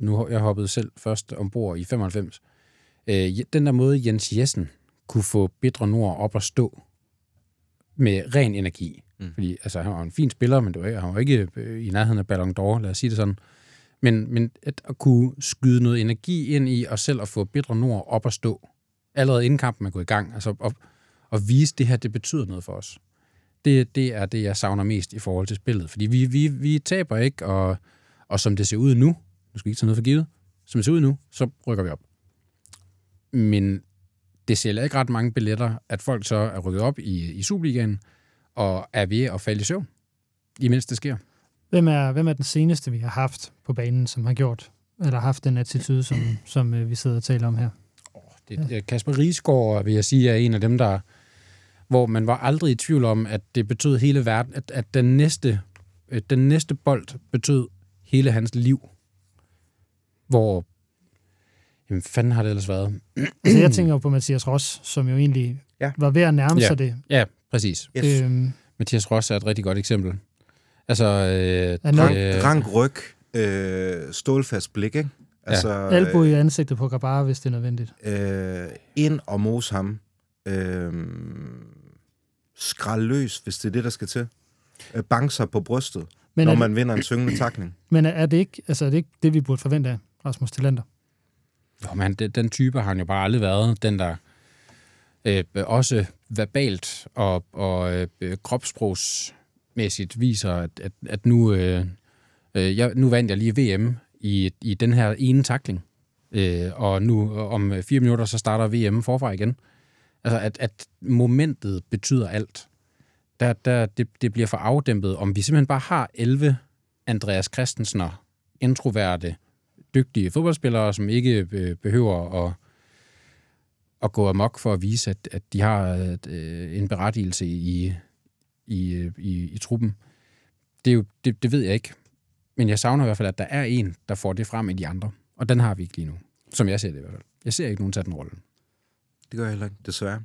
Nu har jeg hoppet selv først ombord i 95. Øh, den der måde, Jens Jessen kunne få bedre nord op at stå med ren energi. Mm. Fordi altså, han var en fin spiller, men det var, han var ikke øh, i nærheden af Ballon d'Or, lad os sige det sådan. Men, men at, at kunne skyde noget energi ind i, og selv at få bedre nord op at stå, allerede inden kampen er gået i gang, altså at, at vise, det her, det betyder noget for os. Det, det er det, jeg savner mest i forhold til spillet. Fordi vi, vi, vi taber ikke, og, og som det ser ud nu, nu skal vi ikke tage noget for givet, som det ser ud nu, så rykker vi op. Men det sælger ikke ret mange billetter, at folk så er rykket op i, i Superligaen, og er ved at falde i søvn, imens det sker. Hvem er, hvem er den seneste, vi har haft på banen, som har gjort, eller haft den attitude, som, som øh, vi sidder og taler om her? Det, ja. Kasper Riesgaard, vil jeg sige, er en af dem, der hvor man var aldrig i tvivl om, at det betød hele verden, at, at den, næste, øh, den næste bold betød hele hans liv. Hvor, jamen fanden har det ellers været? [clears throat] Altså, jeg tænker jo på Mathias Ross, som jo egentlig Ja. ja. var ved at nærme Ja. sig det. Ja, præcis. Yes. Øhm, Mathias Ross er et rigtig godt eksempel. Altså, øh, Er nok- øh, Rank ryg, øh, stålfast blik, ikke? Altså, Albu i ansigtet på Grabara, hvis det er nødvendigt. øh, ind og mose ham. Øh, skrald løs, hvis det er det, der skal til. Øh, bank sig på brystet, Men, når er, man vinder en syngende takling. [clears throat] men er det ikke, altså er det ikke det, vi burde forvente af Rasmus Tillander? Jo, men den, den type har han jo bare aldrig været. Den, der øh, også verbalt og, og øh, kropsprogsmæssigt viser, at, at, at nu, øh, øh, jeg, nu vandt jeg lige VM i, i den her ene takling. Øh, og nu øh, om fire minutter, så starter VM forfra igen. Altså, at, at momentet betyder alt. Der, der, det, det bliver for afdæmpet, om vi simpelthen bare har 11 Andreas Christensener, introverte, dygtige fodboldspillere, som ikke øh, behøver at, at gå amok for at vise, at, at de har øh, en berettigelse i, i, øh, i, i truppen. Det, er jo, det, det ved jeg ikke. Men jeg savner i hvert fald, at der er en, der får det frem i de andre. Og den har vi ikke lige nu. Som jeg ser det i hvert fald. Jeg ser ikke nogen tage den rolle. Det gør jeg heller ikke, desværre.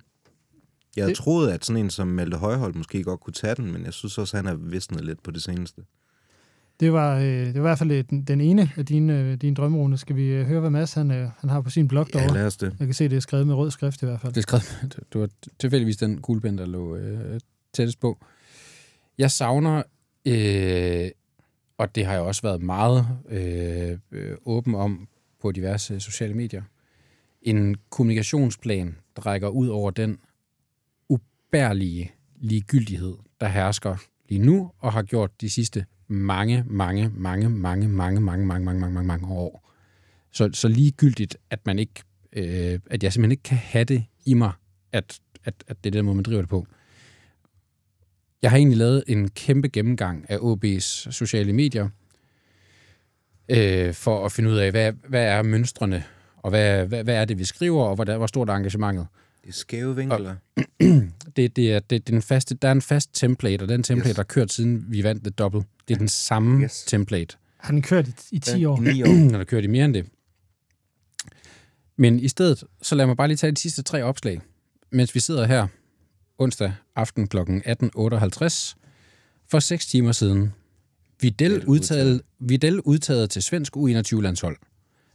Jeg havde Det- troet, at sådan en som Malte Højhold måske godt kunne tage den, men jeg synes også, at han er visnet lidt på det seneste. Det var, øh, det var i hvert fald øh, den, den ene af dine, øh, dine drømmerunde. Skal vi øh, høre, hvad Mads han, øh, han har på sin blog Ja, derovre? lad os det. Jeg kan se, det er skrevet med rød skrift i hvert fald. Det er skrevet, det var tilfældigvis den kuglepen, der lå øh, tættest på. Jeg savner, øh, og det har jeg også været meget øh, øh, åben om på diverse sociale medier, en kommunikationsplan, der rækker ud over den ubærlige ligegyldighed, der hersker lige nu og har gjort de sidste mange, mange, mange, mange, mange, mange, mange, mange, mange, mange, mange år. Så, så ligegyldigt, at man ikke, øh, at jeg simpelthen ikke kan have det i mig, at, at, at det er den måde, man driver det på. Jeg har egentlig lavet en kæmpe gennemgang af OB's sociale medier, øh, for at finde ud af, hvad, hvad er mønstrene, og hvad, hvad, hvad er det, vi skriver, og hvor, hvor stort er engagementet. Det er skæve vinkler. [clears throat] Det, det er, det, det er den faste, der er en fast template, og den template, Yes. har kørt siden vi vandt det dobbelt. Det er den samme Yes. template. Han [clears throat] har kørt i, i 10 år. I ni år. når der kører de mere end det. Men i stedet, så lad mig bare lige tage de sidste tre opslag, mens vi sidder her onsdag aften kl. 18.58. For seks timer siden. Vidal udtaget, Vidal udtaget til svensk U21-landshold.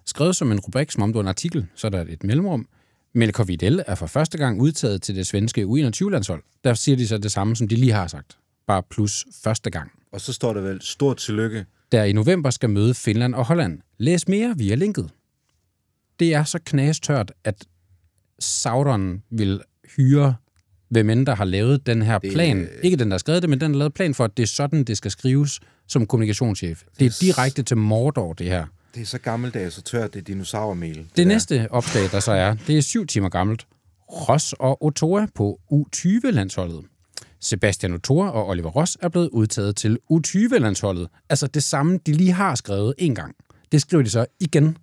Skrevet som en rubrik, som om det var en artikel, så er der et mellemrum. Melker Vidal er for første gang udtaget til det svenske U21-landshold. Der siger de så det samme, som de lige har sagt. Bare plus første gang Og så står der vel, stort tillykke. der i november skal møde Finland og Holland. Læs mere via linket. Det er så knastørt, at Sauderen vil hyre, hvem end der har lavet den her Det- plan. Ikke den, der har skrevet det, men den, der har lavet plan for, at det er sådan, det skal skrives som kommunikationschef. Det er direkte til Mordor, det her. Det er så gammeldags og tørt, det er dinosaurmel. Det der. næste opslag, der så er, det er syv timer gammelt. Ross og Otoa på U20-landsholdet. Sebastian Otoa og Oliver Ross er blevet udtaget til U20-landsholdet. Altså det samme, de lige har skrevet en gang. Det skriver de så igen.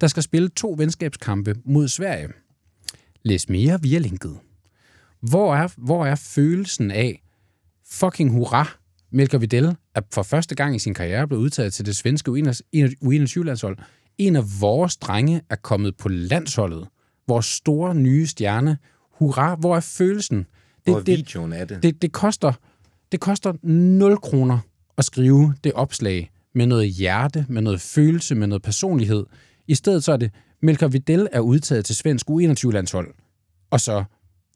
Der skal spille to venskabskampe mod Sverige. Læs mere via linket. Hvor er, hvor er følelsen af, fucking hurra, Melker Vidal er for første gang i sin karriere blevet udtaget til det svenske U21-landshold. En af vores drenge er kommet på landsholdet. Vores store nye stjerne. Hurra, hvor er følelsen? Hvor er Det, det, videoen af det? det, det, koster, det koster 0 kroner at skrive det opslag med noget hjerte, med noget følelse, med noget personlighed. I stedet så er det, Melker Vidal er udtaget til svensk U21-landshold. Og så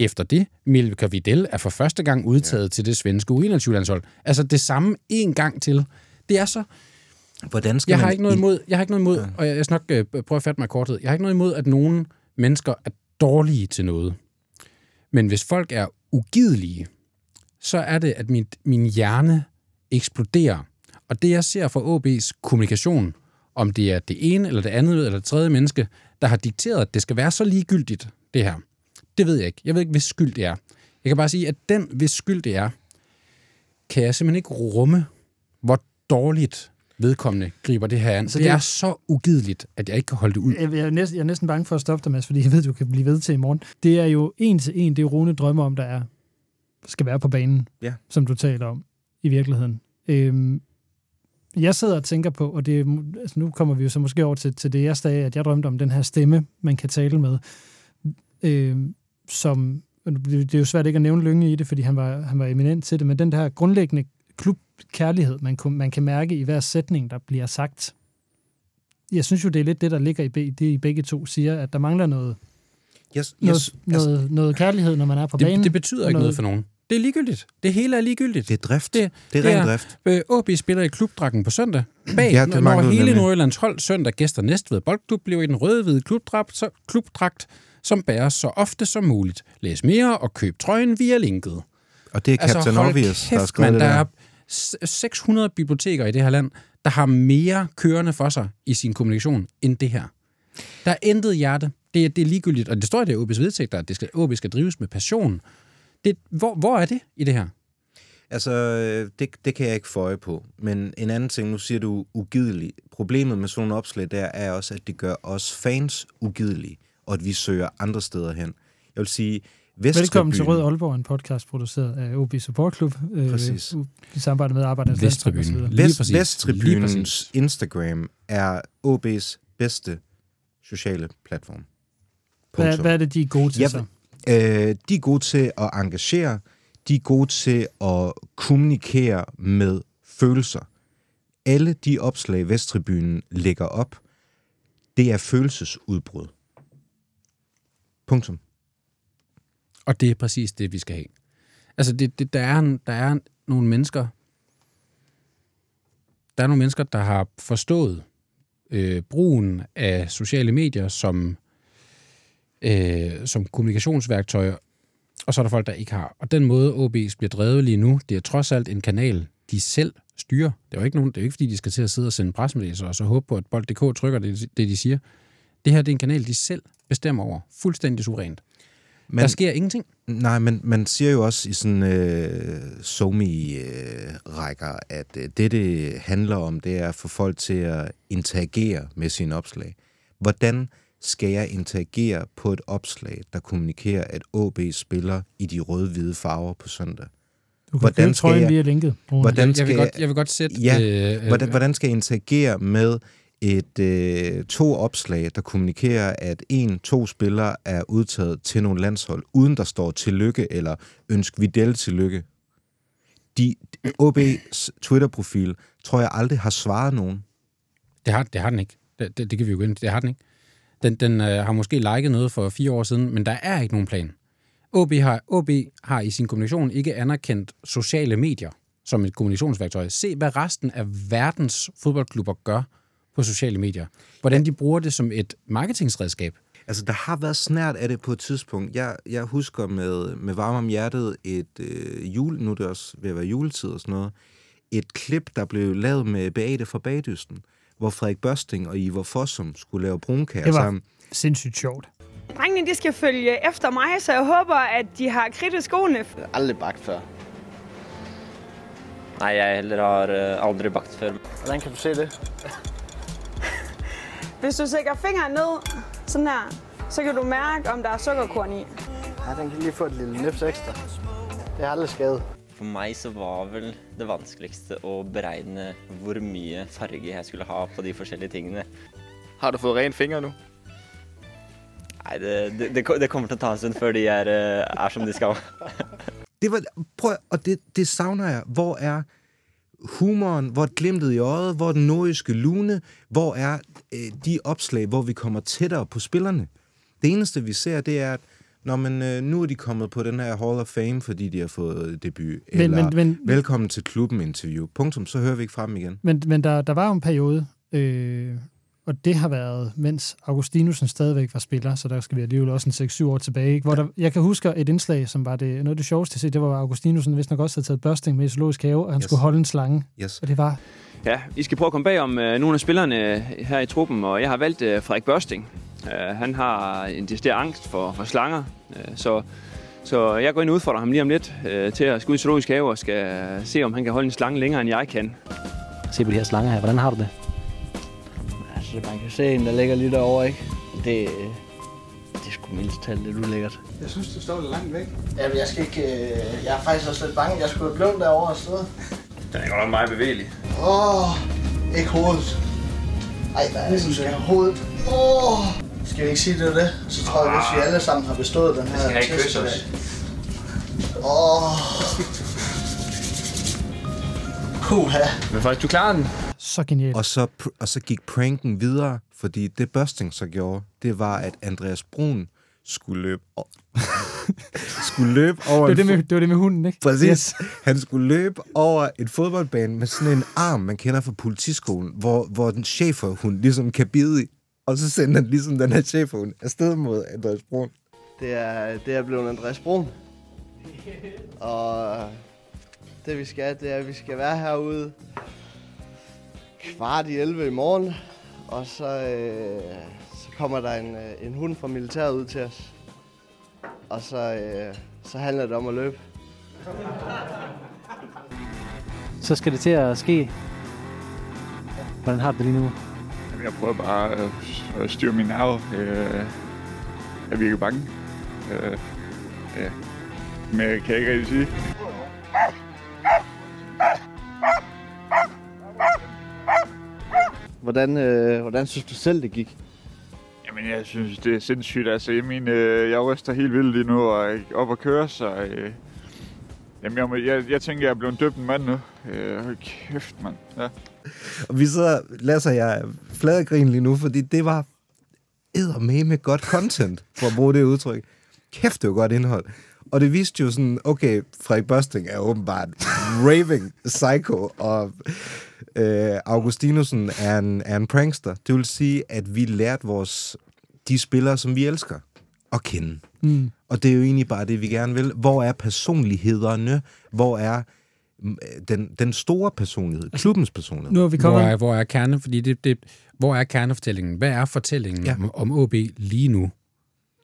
efter det, Melker Vidal er for første gang udtaget ja. til det svenske U21-landshold. Altså det samme en gang til. Det er så... Hvordan skal Jeg man har ikke noget imod, jeg har ikke noget imod, og jeg, jeg skal nok øh, prøve at fatte mig kortet. Jeg har ikke noget imod, at nogle mennesker er dårlige til noget. Men hvis folk er ugidelige, så er det, at min, min hjerne eksploderer. Og det, jeg ser fra AB's kommunikation, om det er det ene, eller det andet, eller det tredje menneske, der har dikteret, at det skal være så ligegyldigt, det her. Det ved jeg ikke. Jeg ved ikke, hvis skyld det er. Jeg kan bare sige, at den, hvis skyld det er, kan jeg simpelthen ikke rumme, hvor dårligt vedkommende griber det her an. Så det, det- er så ugideligt, at jeg ikke kan holde det ud. Jeg, jeg, er næsten, jeg er næsten bange for at stoppe dig, Mads, fordi jeg ved, du kan blive ved til i morgen. Det er jo en til en, det Rune drømmer om, der er, skal være på banen, Ja. som du taler om i virkeligheden. Øhm, jeg sidder og tænker på, og det, altså nu kommer vi jo så måske over til, til det, jeg sagde, at jeg drømte om den her stemme, man kan tale med, øhm, som, det det er jo svært ikke at nævne Lynge i det, fordi han var, han var eminent til det, men den der grundlæggende klubkærlighed, man, kunne, man kan mærke i hver sætning, der bliver sagt, jeg synes jo, det er lidt det, der ligger i det, I begge to siger, at der mangler noget, Yes, noget, yes, noget, altså, noget kærlighed, når man er på banen. Det, det betyder ikke noget for nogen. Det er ligegyldigt. Det hele er ligegyldigt. det er drift. Det- Det, det er det ren drift. Øh, OB spiller i klubdragten på søndag. Bag, Ja, det når hele. Nordjyllands hold søndag gæster Næstved Boldklub bliver i den røde-hvide klubdragt, så, klubdragt, som bæres så ofte som muligt. Læs mere og køb trøjen via linket. Og det er Captain Altså, Obvious, der har kæft, skrevet mand, det der der. er s- 600 biblioteker i det her land, der har mere kørende for sig i sin kommunikation end det her. Der er intet hjerte. Det er, det er ligegyldigt, og det står i det OB's vedtægter, at det skal, OB skal drives med passion. Det, hvor, hvor er det i det her? Altså, øh, det, det kan jeg ikke få øje på. Men en anden ting, nu siger du ugidelig. Problemet med sådan nogle opslag der er også, at det gør os fans ugidelige, og at vi søger andre steder hen. Jeg vil sige, Vesttribyen, Velkommen til Rød Aalborg, en podcast produceret af OB Support Club. øh, Præcis. I samarbejde med Arbejdernes. Lige Vest, præcis. Lige Vesttribunens. Instagram er OB's bedste sociale platform. Hvad, hvad er det, de er gode til Ja, så? Øh, de er gode til at engagere, de er gode til at kommunikere med følelser. Alle de opslag, Vesttribunen lægger op, det er følelsesudbrud. Punktum. Og det er præcis det, vi skal have. Altså, det, det, der, er, en- der er nogle mennesker, der er nogle mennesker, der har forstået øh, brugen af sociale medier som, øh, som kommunikationsværktøj, og så er der folk, der ikke har. Og den måde, OB's bliver drevet lige nu, det er trods alt en kanal, de selv styrer. Det er jo ikke, nogen, det er jo ikke fordi, de skal til at sidde og sende pressemeddelelser og så håbe på, at Bold.dk trykker det, det, de siger. Det her det er en kanal, de selv bestemmer over. Fuldstændig suverænt. Men, der sker ingenting. Nej, men man siger jo også i sådan øh, somi-rækker, at øh, det, det handler om, det er at få folk til at interagere med sine opslag. Hvordan skal jeg interagere på et opslag, der kommunikerer, at OB spiller i de røde-hvide farver på søndag? Du kan hvordan skal trøjen jeg- via linket. Hvordan jeg, skal vil jeg- godt, jeg vil godt sætte... Ja, øh, Hvordan, hvordan skal jeg interagere med et øh, to opslag, der kommunikerer, at en, to spillere er udtaget til nogle landshold, uden der står tillykke eller ønsk Videl tillykke? De, OB's Twitter-profil tror jeg aldrig har svaret nogen. Det har, det har den ikke. Det, det, det kan vi jo gå ind Det har den ikke. Den, den øh, har måske liket noget for fire år siden, men der er ikke nogen plan. OB har, OB har i sin kommunikation ikke anerkendt sociale medier som et kommunikationsværktøj. Se, hvad resten af verdens fodboldklubber gør på sociale medier. Hvordan de bruger det som et marketingsredskab. Altså, der har været snært af det på et tidspunkt. Jeg, jeg husker med, med varme om hjertet et øh, jul, nu er det også ved at være juletid og sådan noget, et klip, der blev lavet med Beate fra Bagdysten, hvor Frederik Børsting og Ivar Fossum skulle lave brunkager Det var sammen. sindssygt sjovt. Drengene, de skal følge efter mig, så jeg håber, at de har kridt i skoene. Jeg har aldrig bagt før. Nei, jeg heller har eh, aldri bakt før. Hvordan kan du se det? Hvis du sætter fingeren ned, sådan her, så kan du mærke, om der er sukkerkorn i. Ja, den kan lige få et lille nips ekstra. Det er aldrig skadet. For meg så var vel det vanskeligste å beregne hvor mye farge jeg skulle ha på de forskjellige tingene. Har du fået rene fingre nu? Nei, det, det, det, det kommer til å ta en stund før de er, eh, er som de skal. Det var, prøv, og det, det savner jeg. Hvor er humoren? Hvor er glimtet i øjet? Hvor er den nordiske lune? Hvor er øh, de opslag, hvor vi kommer tættere på spillerne? Det eneste, vi ser, det er, at Nå, men, øh, nu er de kommet på den her Hall of Fame, fordi de har fået debut. Men- eller men- men- velkommen til klubben interview. Punktum, så hører vi ikke fra dem igen. Men, men der, der var jo en periode, øh, og det har været, mens Augustinusen stadigvæk var spiller, så der skal vi alligevel også en 6-7 år tilbage, ikke? hvor der, jeg kan huske et indslag, som var det, noget af det sjoveste at se, det var, at Augustinusen vist nok også havde taget børsting med i zoologisk have, og han Yes. yes. skulle holde en slange. Yes. Og det var, Ja, I skal prøve at komme bag om øh, nogle af spillerne her i truppen, og jeg har valgt øh, Frederik Børsting. Øh, han har en decideret angst for, for slanger, øh, så, så jeg går ind og udfordrer ham lige om lidt øh, til at skulle ud i zoologisk have og skal se, om han kan holde en slange længere, end jeg kan. Se på de her slanger her. Hvordan har du det? Altså, man kan se en, der ligger lige derovre, ikke? Det, det er sgu mildest talt lidt ulækkert. Jeg synes, du står lidt langt væk. Jamen, jeg skal ikke... Øh, jeg er faktisk også lidt bange. Jeg skulle have blevet derovre og stået. Den er godt nok meget bevægelig. Åh, oh, ikke hovedet. Ej, der er sådan, skal hovedet. Åh! Oh. Skal vi ikke sige det er det? Så tror jeg, hvis vi alle sammen har bestået den her skal test kys i dag. også. Åh. Puha. Men faktisk, du klarer den. Så genialt. Og så, og så gik pranken videre, fordi det Børsting så gjorde, det var, at Andreas Brun skulle løbe, [laughs] skulle løbe over Det var det, med, det var det med hunden, ikke? Præcis. Yes. Han skulle løbe over en fodboldbane med sådan en arm, man kender fra politiskolen, hvor, hvor den cheferhund ligesom kan bide i. Og så sendte han ligesom den her cheferhund afsted mod Andreas Brun. Det er, det er blevet Andreas Brun. Og det vi skal, det er, at vi skal være herude kvart i 11 i morgen. Og så, øh, så kommer der en, øh, en hund fra militæret ud til os. Og så, øh, så handler det om at løbe. Så skal det til at ske. Hvordan har du det lige nu? Jamen, Jeg prøver bare at, at styre min nerve. Øh, jeg virker bange. Øh, ja. Men jeg kan ikke rigtig sige. Hvordan, øh, hvordan synes du selv, det gik? Jamen, jeg synes, det er sindssygt. Altså, jeg, mener, øh, jeg ryster helt vildt lige nu og er op at køre, så... Øh, jamen, jeg, jeg, jeg tænker, jeg er blevet døbt en mand nu. Øh, hold kæft, mand. Ja. Og vi sidder, Lasse og jeg, er fladegrin lige nu, fordi det var med godt content, for at bruge det udtryk. Kæft, det var godt indhold. Og det viste jo sådan, okay, Frederik Børsting er åbenbart raving psycho, og øh, Augustinusen er en, er en prankster. Det vil sige, at vi lærte vores, de spillere, som vi elsker, at kende. Mm. Og det er jo egentlig bare det, vi gerne vil. Hvor er personlighederne? Hvor er mm, den, den store personlighed? Klubbens personlighed? Nu er vi Hvor er, hvor er kerne? Fordi det, det, hvor er kernefortællingen? Hvad er fortællingen ja. om, om OB lige nu?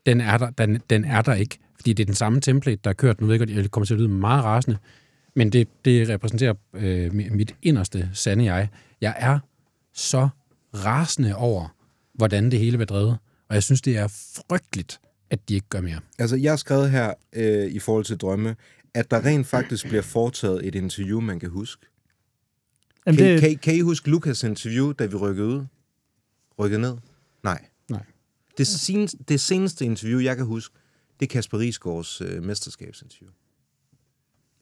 Den er, der, den, den er der ikke. Fordi det er den samme template, der er kørt. Nu ved jeg godt, jeg kommer til at lyde meget rasende. Men det, det repræsenterer øh, mi- mit inderste sande jeg. Jeg er så rasende over, hvordan det hele var drevet. Og jeg synes, det er frygteligt, at de ikke gør mere. Altså, jeg har skrevet her øh, i forhold til drømme, at der rent faktisk bliver foretaget et interview, man kan huske. Jamen, kan, det- kan, kan I huske Lukas interview, da vi rykkede ud? Rykkede ned? Nej. Nej. Det seneste, det seneste interview, jeg kan huske, det er Kasper Risgaards øh, mesterskabsinterview.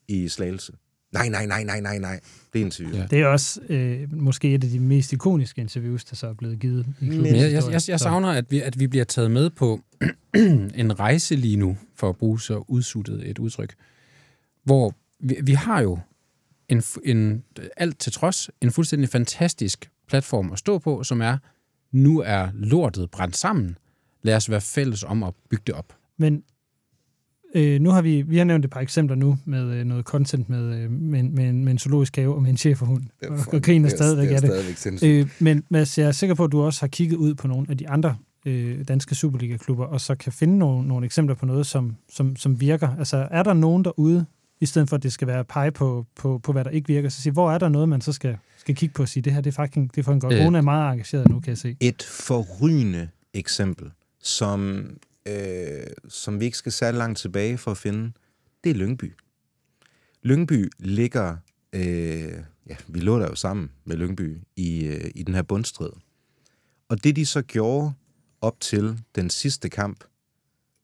I Slagelse. Nej, nej, nej, nej, nej, nej. Det er interview. Ja. Det er også øh, måske et af de mest ikoniske interviews, der så er blevet givet i Men jeg, jeg, jeg, jeg savner, at vi, at vi bliver taget med på [clears throat] en rejse lige nu, for at bruge så udsuttet et udtryk, hvor vi, vi har jo en, en, alt til trods en fuldstændig fantastisk platform at stå på, som er, nu er lortet brændt sammen. Lad os være fælles om at bygge det op. Men øh, nu har vi, vi har nævnt et par eksempler nu med øh, noget content med, øh, med, en- med, en, med en zoologisk have og med en cheferhund. Det er Og, og griner det er- stadigvæk det er af det. Øh, men Mads, jeg er sikker på, at du også har kigget ud på nogle af de andre øh, danske Superliga-klubber, og så kan finde nogle, nogle eksempler på noget, som, som, som virker. Altså, er der nogen derude, i stedet for at det skal være pege på, på, på hvad der ikke virker, så sige, hvor er der noget, man så skal, skal kigge på og sige, det her det er faktisk det er for en godt. Øh. Er meget engageret nu, kan jeg se. Et forrygende eksempel, som, øh, som vi ikke skal særlig langt tilbage for at finde, det er Lyngby. Lyngby ligger, øh, ja, vi lå der jo sammen med Lyngby i, øh, i den her bundstrid. Og det de så gjorde op til den sidste kamp,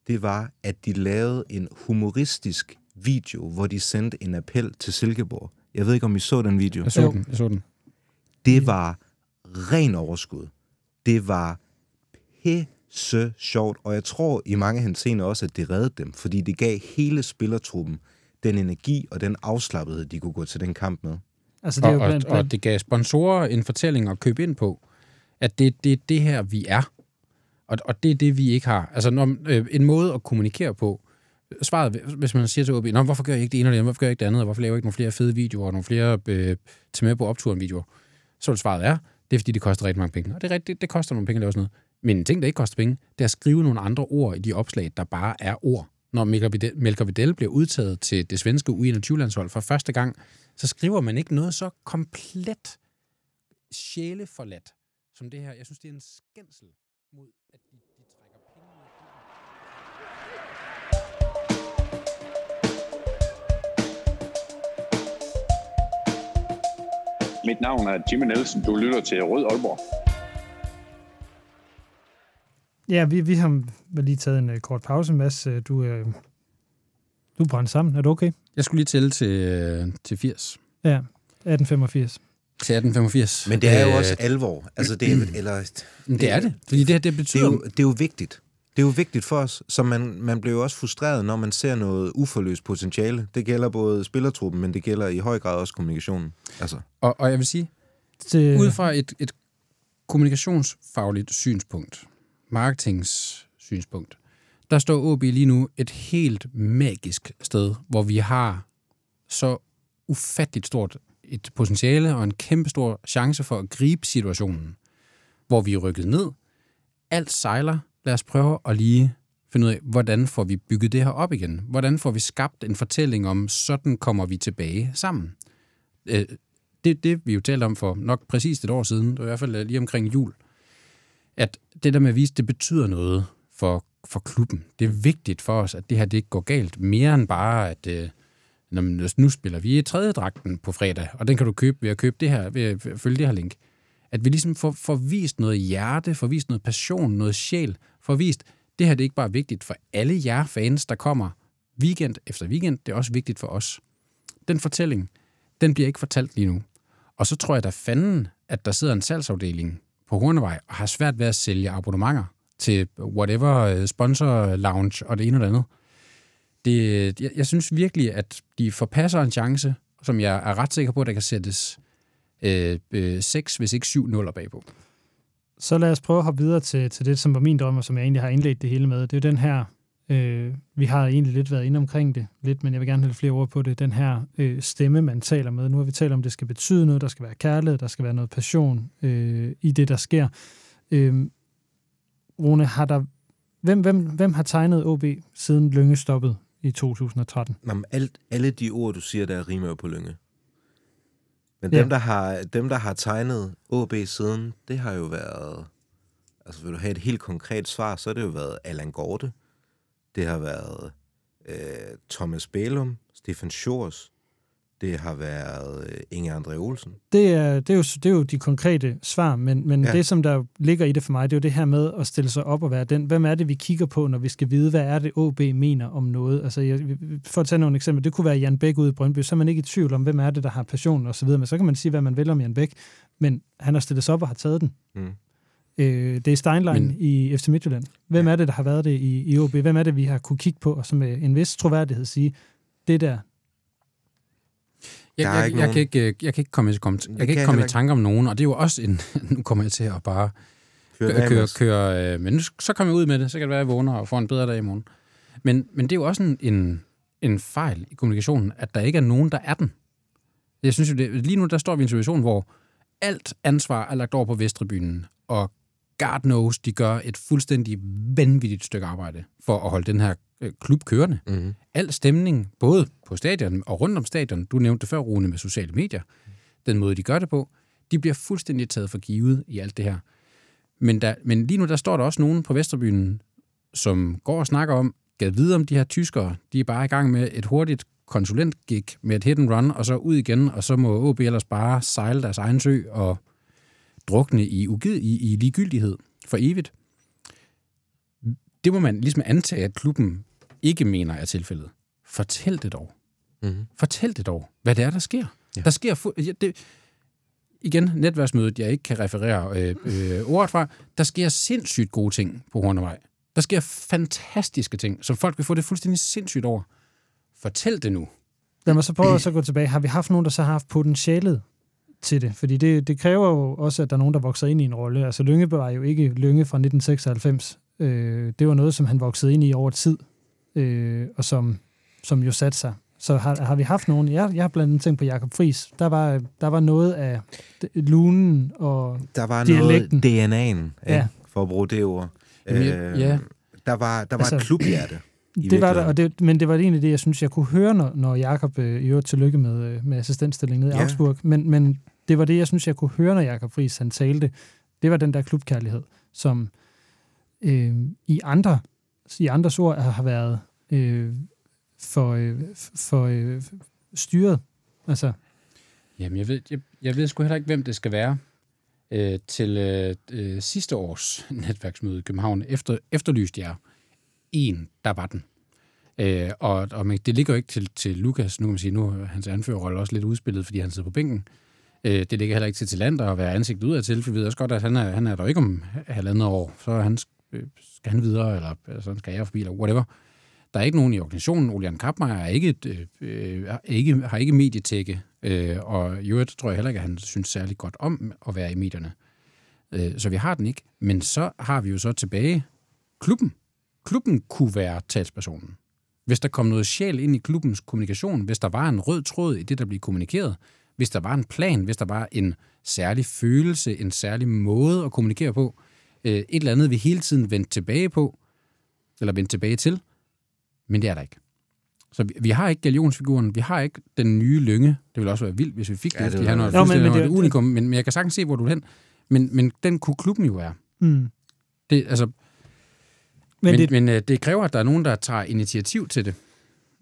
det var, at de lavede en humoristisk video, hvor de sendte en appel til Silkeborg. Jeg ved ikke, om I så den video. Jeg så den, jeg så den. Det var ren overskud. Det var pisse sjovt, og jeg tror i mange henseender også, at det reddede dem, fordi det gav hele spillertruppen den energi og den afslappethed, de kunne gå til den kamp med. Altså, det og, og, og det gav sponsorer en fortælling at købe ind på, at det, det er det her, vi er. Og, og det er det, vi ikke har. Altså når, øh, en måde at kommunikere på. Svaret, hvis man siger til OB, Nå, hvorfor gør jeg ikke det ene eller det andet, hvorfor gør jeg ikke det andet, og hvorfor laver jeg ikke nogle flere fede videoer, og nogle flere øh, til med på opturen videoer, så vil svaret er, det er fordi, det koster rigtig mange penge. Og det er rigtigt, det koster nogle penge at lave sådan noget. Men en ting, der ikke koster penge, det er at skrive nogle andre ord i de opslag, der bare er ord. Når Melker Videl bliver udtaget til det svenske U21-landshold for første gang, så skriver man ikke noget så komplet sjæleforladt som det her. Jeg synes, det er en skændsel mod, at de, de trækker penge ud Mit navn er Jimmy Nielsen. Du lytter til Rød Aalborg. Ja, vi, vi har lige taget en uh, kort pause, Mads. Uh, Du, uh, du er brændt sammen. Er du okay? Jeg skulle lige tælle til, øh, til 80. Ja, 1885. Til 1885. Men det er jo Øh, også alvor. Altså, det er, eller, Men det er det, fordi det her, det betyder- Det er jo, det er jo vigtigt. Det er jo vigtigt for os, så man, man bliver jo også frustreret, når man ser noget uforløst potentiale. Det gælder både spillertruppen, men det gælder i høj grad også kommunikationen. Altså. Og, og jeg vil sige, Det- ud fra et, et kommunikationsfagligt synspunkt, marketings synspunkt, der står OB lige nu et helt magisk sted, hvor vi har så ufatteligt stort et potentiale og en kæmpe stor chance for at gribe situationen, hvor vi er rykket ned. Alt sejler. Lad os prøve at lige finde ud af, hvordan får vi bygget det her op igen? Hvordan får vi skabt en fortælling om, sådan kommer vi tilbage sammen? Øh, det, det vi jo talte om for nok præcis et år siden, det var i hvert fald øh, lige omkring jul, at det der med at vise, det betyder noget for, for klubben. Det er vigtigt for os, at det her det ikke går galt. Mere end bare, at øh, når nu spiller vi i tredje dragten på fredag, og den kan du købe ved at købe det her, ved at følge det her link. At vi ligesom får, får vist noget hjerte, får vist noget passion, noget sjæl, får vist, det her det er ikke bare vigtigt for alle jer fans, der kommer weekend efter weekend, det er også vigtigt for os. Den fortælling, den bliver ikke fortalt lige nu. Og så tror jeg da fanden, at der sidder en salgsafdeling på Hornevej og har svært ved at sælge abonnementer til whatever øh, sponsor lounge og det ene og det andet. Det, jeg, jeg synes virkelig, at de forpasser en chance, som jeg er ret sikker på, at der kan sættes øh, øh, 6, hvis ikke 7 nuller bagpå. Så lad os prøve at hoppe videre til, til det, som var min drøm, og som jeg egentlig har indledt det hele med. Det er jo den her, øh, vi har egentlig lidt været inde omkring det, lidt, men jeg vil gerne have flere ord på det. Den her øh, stemme, man taler med. Nu har vi talt om, at det skal betyde noget, der skal være kærlighed, der skal være noget passion øh, i det, der sker. Øh, Rune, har der, hvem, hvem, hvem har tegnet OB siden Lønge stoppede i 2013? Jamen, alt, alle de ord, du siger, der rimer jo på Lønge. Men Ja. dem, der har, dem, der har tegnet AB siden, det har jo været... Altså, vil du have et helt konkret svar, så har det jo været Allan Gorte. Det har været øh, Thomas Bælum, Stefan Schors. Det har været øh, Inge André Olsen. Det er, det, er jo, det er jo de konkrete svar, men, men ja. Ja. det, som der ligger i det for mig, det er jo det her med at stille sig op og være den. Hvem er det, vi kigger på, når vi skal vide, hvad er det, OB mener om noget? Altså, jeg, for at tage nogle eksempler, det kunne være Jan Bæk ude i Brøndby, så er man ikke i tvivl om, hvem er det, der har passion og så videre, men så kan man sige, hvad man vil om Jan Bæk, men han har stillet sig op og har taget den. Mm. Øh, det er Steinlein Men- i FC Midtjylland. Hvem er det, der har været det i, i OB? Hvem er det, vi har kunne kigge på, og som med en vis troværdighed sige, det der, Jeg, jeg, jeg, nogen- kan ikke, øh, jeg kan ikke komme, i- komme, jeg kan kan ikke jeg komme i tanke om nogen, og det er jo også en... [laughs] Nu kommer jeg til at bare køre, køre, køre øh, men nu, så kommer jeg ud med det, så kan det være, at jeg vågner og får en bedre dag i morgen. Men, men det er jo også en, en, en fejl i kommunikationen, at der ikke er nogen, der er den. Jeg synes jo, det, lige nu der står vi i en situation, hvor alt ansvar er lagt over på Vesttribunen, og God knows, de gør et fuldstændig vanvittigt stykke arbejde for at holde den her øh, klub kørende. Mm-hmm. Al stemning, både på stadion og rundt om stadion, du nævnte det før, Rune, med sociale medier, den måde, de gør det på, de bliver fuldstændig taget for givet i alt det her. Men, der, men lige nu, der står der også nogen på Vesterbyen, som går og snakker om, gad vide om de her tyskere, de er bare i gang med et hurtigt konsulentgig med et hit and run, og så ud igen, og så må OB ellers bare sejle deres egen sø og drukne i, ugid, i, i ligegyldighed for evigt. Det må man ligesom antage, at klubben ikke mener er tilfældet. Fortæl det dog. Mm-hmm. Fortæl det dog, hvad det er, der sker. Ja. Der sker... Fu- ja, det, igen, netværksmødet, jeg ikke kan referere øh, øh, ordet fra, der sker sindssygt gode ting på Hornevej. Der sker fantastiske ting, som folk vil få det fuldstændig sindssygt over. Fortæl det nu. Lad mig så prøve at så gå tilbage. Har vi haft nogen, der så har haft potentialet til det? Fordi det, det kræver jo også, at der er nogen, der vokser ind i en rolle. Altså Lynge var jo ikke Lynge fra 1996. Øh, det var noget, som han voksede ind i over tid, øh, og som, som jo satte sig. Så har, har vi haft nogen? Jeg, jeg har blandt andet tænkt på Jakob Friis. Der var, der var noget af lunen og Der var dialekten. noget DNA'en, Ja. for at bruge det ord. Jamen, Øh, ja. Der var, der var Altså, et klubhjerte. i Det var der, og det, men det var egentlig det, jeg synes, jeg kunne høre, når, når Jakob øh, i øvrigt tillykke med, øh, med assistentstillingen nede i Ja. Augsburg. Men, men det var det, jeg synes, jeg kunne høre, når Jakob Friis han talte. Det var den der klubkærlighed, som øh, i andre i andres ord har været øh, for, øh, for øh, styret. Altså, Jamen, jeg ved, jeg, jeg ved sgu heller ikke, hvem det skal være. Øh, til øh, øh, sidste års [laughs] netværksmøde i København efter, efterlyste jeg en, der var den. Øh, og og man, det ligger jo ikke til, til Lukas, nu kan man sige, nu er hans anførerrolle også lidt udspillet, fordi han sidder på bænken. Øh, Øh, det ligger heller ikke til Talander at være ansigt udad til, for vi ved også godt, at han er, han er der ikke om halvandet år. Så er han, øh, skal han videre, eller, sådan skal jeg forbi, eller whatever. Der er ikke nogen i organisationen. Olian Kappmeier er ikke, øh, er ikke, har ikke medietække, øh, og i øvrigt tror jeg heller ikke, at han synes særlig godt om at være i medierne. Øh, så vi har den ikke. Men så har vi jo så tilbage klubben. Klubben kunne være talspersonen. Hvis der kom noget sjæl ind i klubbens kommunikation, hvis der var en rød tråd i det, der blev kommunikeret, hvis der var en plan, hvis der var en særlig følelse, en særlig måde at kommunikere på, øh, et eller andet, vi hele tiden vendte tilbage på, eller vendte tilbage til, men det er der ikke. Så vi, vi har ikke galionsfiguren, vi har ikke den nye lynge. Det ville også være vildt, hvis vi fik Ja, det, det fordi han var Jo, men- men det- unikum, men, men jeg kan sagtens se, hvor du er hen. Men, men den kunne klubben jo være. Mm. Det, altså, Men men, det, men øh, det kræver, at der er nogen, der tager initiativ til det.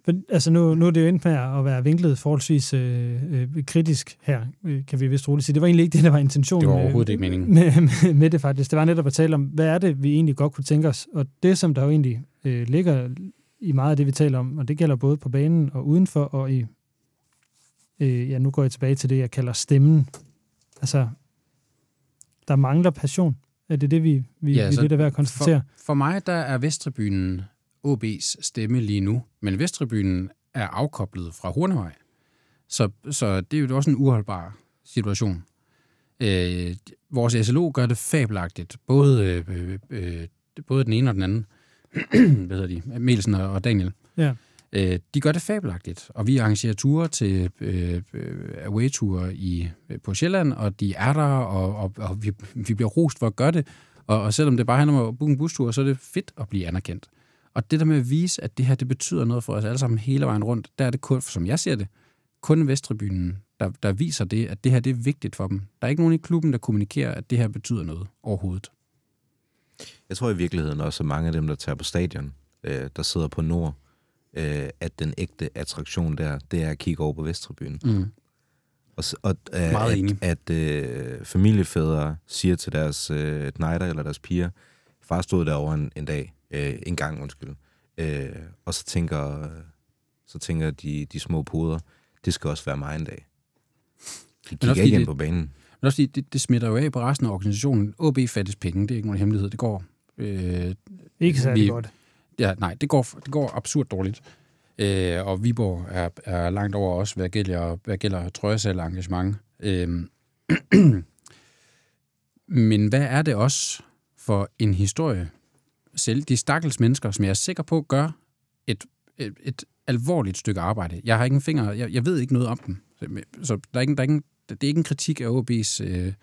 For, altså nu, nu er det jo endt med at være vinklet forholdsvis øh, øh, kritisk her, øh, kan vi vist roligt sige. Det var egentlig ikke det, der var intentionen Det var overhovedet ikke meningen. Med, med, med det faktisk. Det var netop at tale om, hvad er det, vi egentlig godt kunne tænke os. Og det, som der jo egentlig øh, ligger i meget af det, vi taler om, og det gælder både på banen og udenfor, og i, øh, ja, nu går jeg tilbage til det, jeg kalder stemmen. Altså, der mangler passion. Er det det, vi, vi, ja, vi så lidt er ved at konstatere? For, for mig, der er Vesttribunen OB's stemme lige nu, men Vesttribunen er afkoblet fra Hornevej. Så, så det er jo også en uholdbar situation. Øh, vores SLO gør det fabelagtigt, både, øh, øh, både den ene og den anden. [clears throat] Hvad hedder de? Mielsen og og Daniel. Ja. Øh, de gør det fabelagtigt, og vi arrangerer ture til øh, øh, away-ture i, øh, på Sjælland, og de er der, og, og, og vi, vi bliver rost for at gøre det. Og, og selvom det bare handler om at booke en bustur, så er det fedt at blive anerkendt. Og det der med at vise, at det her det betyder noget for os alle sammen hele vejen rundt, der er det kun, som jeg ser det, kun Vesttribunen, der, der viser det, at det her det er vigtigt for dem. Der er ikke nogen i klubben, der kommunikerer, at det her betyder noget overhovedet. Jeg tror i virkeligheden også, at mange af dem, der tager på stadion, øh, der sidder på Nord, øh, at den ægte attraktion der, det er at kigge over på Vesttribunen. Mm. Og, og øh, Meget at, enig. at øh, familiefædre siger til deres øh, knejder eller deres piger, far stod derovre en, en dag, øh, en gang, undskyld, øh, og så tænker, så tænker de, de små poder, det skal også være mig en dag. De også ikke ind på banen. Men også fordi det, det smitter jo af på resten af organisationen. OB fattes penge, det er ikke nogen hemmelighed. Det går... Øh, Ikke særlig godt. Ja, nej, det går, det går absurd dårligt. Øh, og Viborg er, er langt over os, hvad gælder, hvad gælder trøjesal engagement. Øh, [clears throat] men hvad er det også for en historie? Selv de stakkels mennesker, som jeg er sikker på, gør et, et, et alvorligt stykke arbejde. Jeg har ingen fingre, finger, jeg, jeg ved ikke noget om dem. Så, så der er ikke, der er ikke, det er ikke en kritik af OB's øh,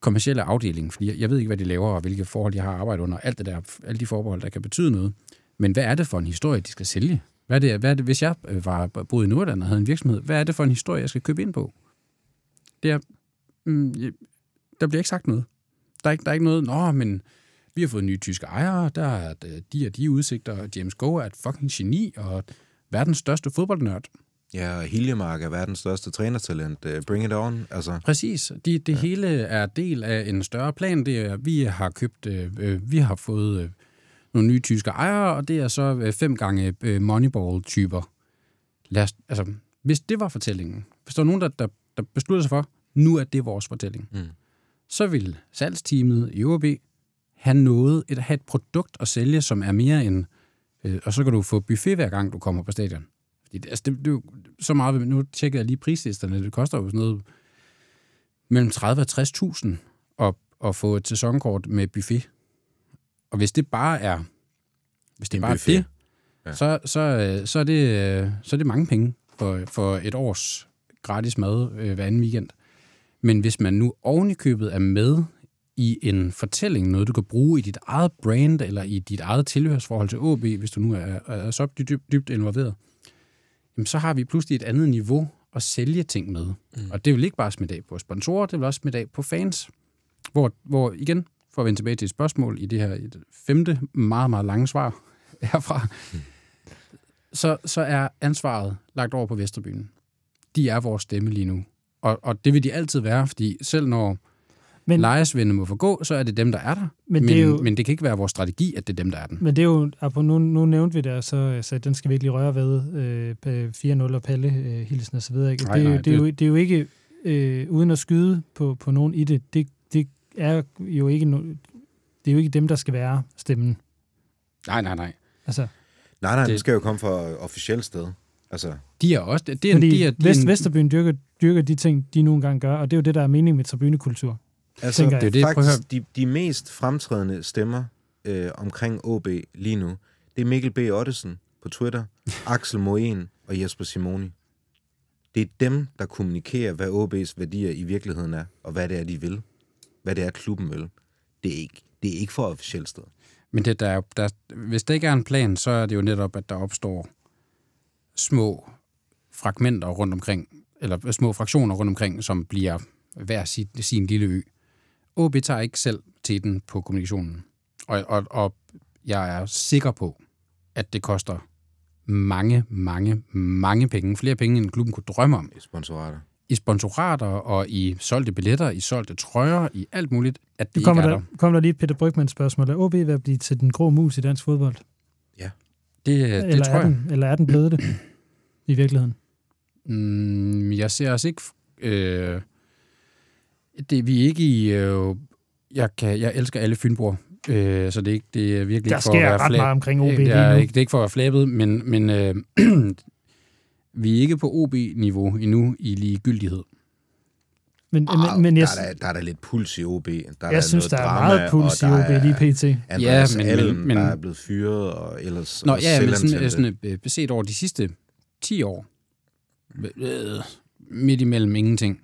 kommercielle afdeling, fordi jeg, jeg ved ikke, hvad de laver, og hvilke forhold de har arbejdet under, alt det der, alle de forbehold, der kan betyde noget. Men hvad er det for en historie, de skal sælge? Hvad er det, hvad er det hvis jeg øh, var boet i Nordland og havde en virksomhed, hvad er det for en historie, jeg skal købe ind på? Det er, mm, der bliver ikke sagt noget. Der er ikke, der er ikke noget, nå, men vi har fået nye tyske ejere, der er øh, de og de udsigter, og James Go er et fucking geni, og verdens største fodboldnørd. Ja, og Hiljemark er verdens største trænertalent. Øh, Bring it on. Altså, Præcis. De, det ja. hele er del af en større plan. Det er, vi har købt, øh, øh, vi har fået øh, nogle nye tyske ejere, og det er så øh, fem gange øh, Moneyball-typer. Lad os, altså, hvis det var fortællingen, hvis der var nogen, der, der, der besluttede sig for, nu er det vores fortælling, mm. så vil salgsteamet i OB have noget, et, have et produkt at sælge, som er mere end, øh, og så kan du få buffet hver gang, du kommer på stadion. Fordi det, altså, det, det så meget, nu tjekkede jeg lige prislisterne, det koster jo sådan noget mellem 30 og 60.000 at, at få et sæsonkort med buffet. Og hvis det bare er, hvis det En bare buffet. er det, Ja. så, så, øh, så, er det, øh, så er det mange penge for, for et års gratis mad øh, hver anden weekend. Men hvis man nu oven i købet er med i en fortælling, noget du kan bruge i dit eget brand, eller i dit eget tilhørsforhold til OB, hvis du nu er, er så dybt, dybt involveret, jamen så har vi pludselig et andet niveau at sælge ting med. Mm. Og det vil ikke bare smitte af på sponsorer, det vil også smitte af på fans. Hvor, hvor igen, for at vende tilbage til et spørgsmål i det her et femte, meget, meget lange svar [laughs] herfra, mm. så, så er ansvaret lagt over på Vesterbyen. De er vores stemme lige nu. Og, og det vil de altid være, fordi selv når men, lejesvende må forgå, så er det dem, der er der. Men Men, det er jo- men det kan ikke være vores strategi, at det er dem, der er den. Men det er jo, apropos, nu, nu nævnte vi det, og så, så den skal vi ikke lige røre ved, øh, på 4-0 og Palle, øh, hilsen og så videre. Ikke? Nej, det, er jo, nej, det, er jo, det- det er jo ikke øh, uden at skyde på, på nogen i det, det, det er jo ikke no, det er jo ikke dem, der skal være stemmen. Nej, nej, nej. Altså, Nej, nej, det, Det- det skal jo komme fra officielt sted. Altså, De er også... Det er, fordi de er, de er Vest, en, Vesterbyen dyrker, dyrker de ting, de nu engang gør, og det er jo det, der er meningen med tribunekultur. Altså tænker det jeg. er det, faktisk de, de mest fremtrædende stemmer øh, omkring OB lige nu, det er Mikkel B. Ottesen på Twitter, [laughs] Axel Moen og Jesper Simoni. Det er dem, der kommunikerer, hvad OB's værdier i virkeligheden er, og hvad det er, de vil. Hvad det er, klubben vil. Det er ikke, det er ikke for officielt sted. Men det, der, er der, hvis der ikke er en plan, så er det jo netop, at der opstår små fragmenter rundt omkring, eller små fraktioner rundt omkring, som bliver hver sin, sin lille ø. OB tager ikke selv teten på kommunikationen. Og, og, og jeg er sikker på, at det koster mange, mange, mange penge. Flere penge, end klubben kunne drømme om. I sponsorater. I sponsorater og i solgte billetter, i solgte trøjer, i alt muligt, at det ikke kommer er der, der. kommer der lige et Peter Brygman spørgsmål. Er OB ved at blive til den grå mus i dansk fodbold? Det, det eller, tror er jeg. den, eller er den blevet det i virkeligheden? Mm, jeg ser os ikke... Øh, det, vi er ikke i... Øh, jeg, kan, jeg elsker alle fynbor, øh, så det er, ikke, det er virkelig Der ikke for at sker være meget omkring OB Øh, lige det er nu. Ikke, det er ikke for at være flabet, men, men øh, [clears throat] vi er ikke på OB-niveau endnu i ligegyldighed. Men, Ah, men, men jeg, der, er der, der er der lidt puls i OB. Der er jeg synes, noget der er drama, meget puls i OB er lige pt. Andreas Ja, men- ja, men- Allen, men- der er blevet fyret, og ellers Nå, og ja, men sådan, selvantændte. sådan øh, set over de sidste 10 år, øh, midt imellem ingenting.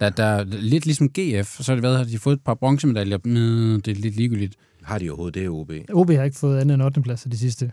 Der, der er lidt ligesom GF, så har det været, at de har fået et par bronzemedaljer. Mm, det er lidt ligegyldigt. Har de overhovedet det, OB? OB har ikke fået andet end 8. plads de sidste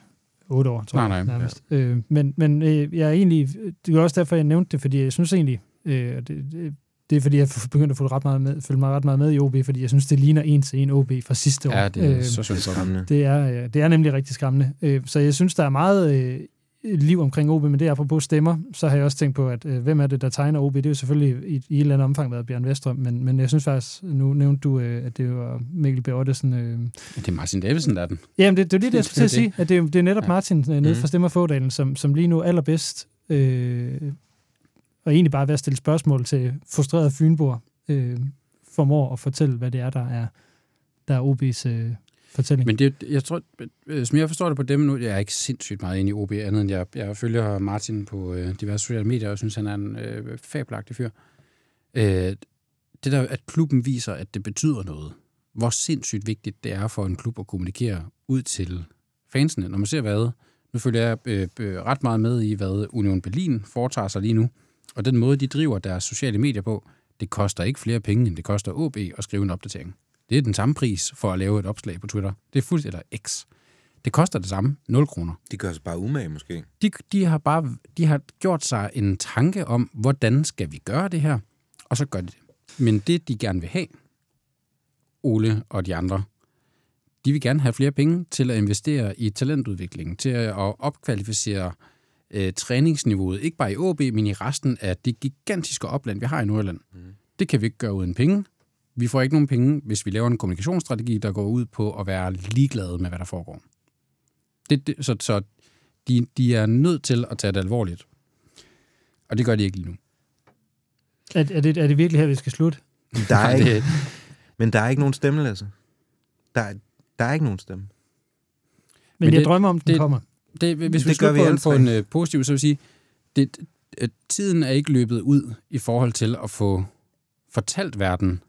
8 år, tror Nej, jeg. nej. nærmest. Øh, men men øh, jeg er egentlig, det er også derfor, jeg nævnte det, fordi jeg synes egentlig, øh, det, det, det er fordi, jeg er begyndt at følge, ret meget med, følge mig ret meget med i OB, fordi jeg synes, det ligner en til en OB fra sidste år. Ja, det er Øh, så. Skræmmende. Det er, øh, det er nemlig rigtig skræmmende. Øh, Så jeg synes, der er meget øh, liv omkring OB, men det er apropos stemmer, så har jeg også tænkt på, at øh, hvem er det, der tegner OB? Det er jo selvfølgelig i, i et eller andet omfang været Bjørn Vestrøm, men, men jeg synes faktisk, nu nævnte du, øh, at det var Mikkel B. Ottesen. Øh. Det er Martin Davidsen, der er den. Jamen, det, det er lige det, jeg skulle til at sige, at det, er- det er netop Ja. Martin øh, nede Mhm. fra Stemmer Fådalen, som, som lige nu allerbedst, øh, og egentlig bare ved at stille spørgsmål til frustrerede fynboer, øh, formår at fortælle, hvad det er, der er, der er OB's øh, fortælling. Men det, jeg tror, øh, som jeg forstår det på dem nu, jeg er ikke sindssygt meget inde i OB, andet end jeg, jeg følger Martin på øh, diverse sociale medier, og synes, han er en øh, fabelagtig fyr. Øh, det der, at klubben viser, at det betyder noget. Hvor sindssygt vigtigt det er for en klub at kommunikere ud til fansene. Når man ser hvad, nu følger jeg øh, øh, ret meget med i, hvad Union Berlin foretager sig lige nu, og den måde, de driver deres sociale medier på, det koster ikke flere penge, end det koster OB at skrive en opdatering. Det er den samme pris for at lave et opslag på Twitter. Det er fuldstændig eller X. Det koster det samme, 0 kroner. De gør sig bare umage, måske. De, de, har bare de har gjort sig en tanke om, hvordan skal vi gøre det her, og så gør de det. Men det, de gerne vil have, Ole og de andre, de vil gerne have flere penge til at investere i talentudvikling, til at opkvalificere øh, træningsniveauet, ikke bare i OB, men i resten af det gigantiske opland, vi har i Nordjylland. Mm. Det kan vi ikke gøre uden penge. Vi får ikke nogen penge, hvis vi laver en kommunikationsstrategi, der går ud på at være ligeglade med, hvad der foregår. Det, det, så så de, de er nødt til at tage det alvorligt. Og det gør de ikke lige nu. Er, er, det, er det virkelig her, vi skal slutte? Der er [laughs] ikke, det- men der er ikke nogen stemme, Lasse. Der, er- der er ikke nogen stemme. Men, Men jeg det- drømmer om, den det- kommer. Det, hvis Det vi gør skal vi på, på en øh, positiv, så vil jeg sige, det, øh, tiden er ikke løbet ud i forhold til at få fortalt verden.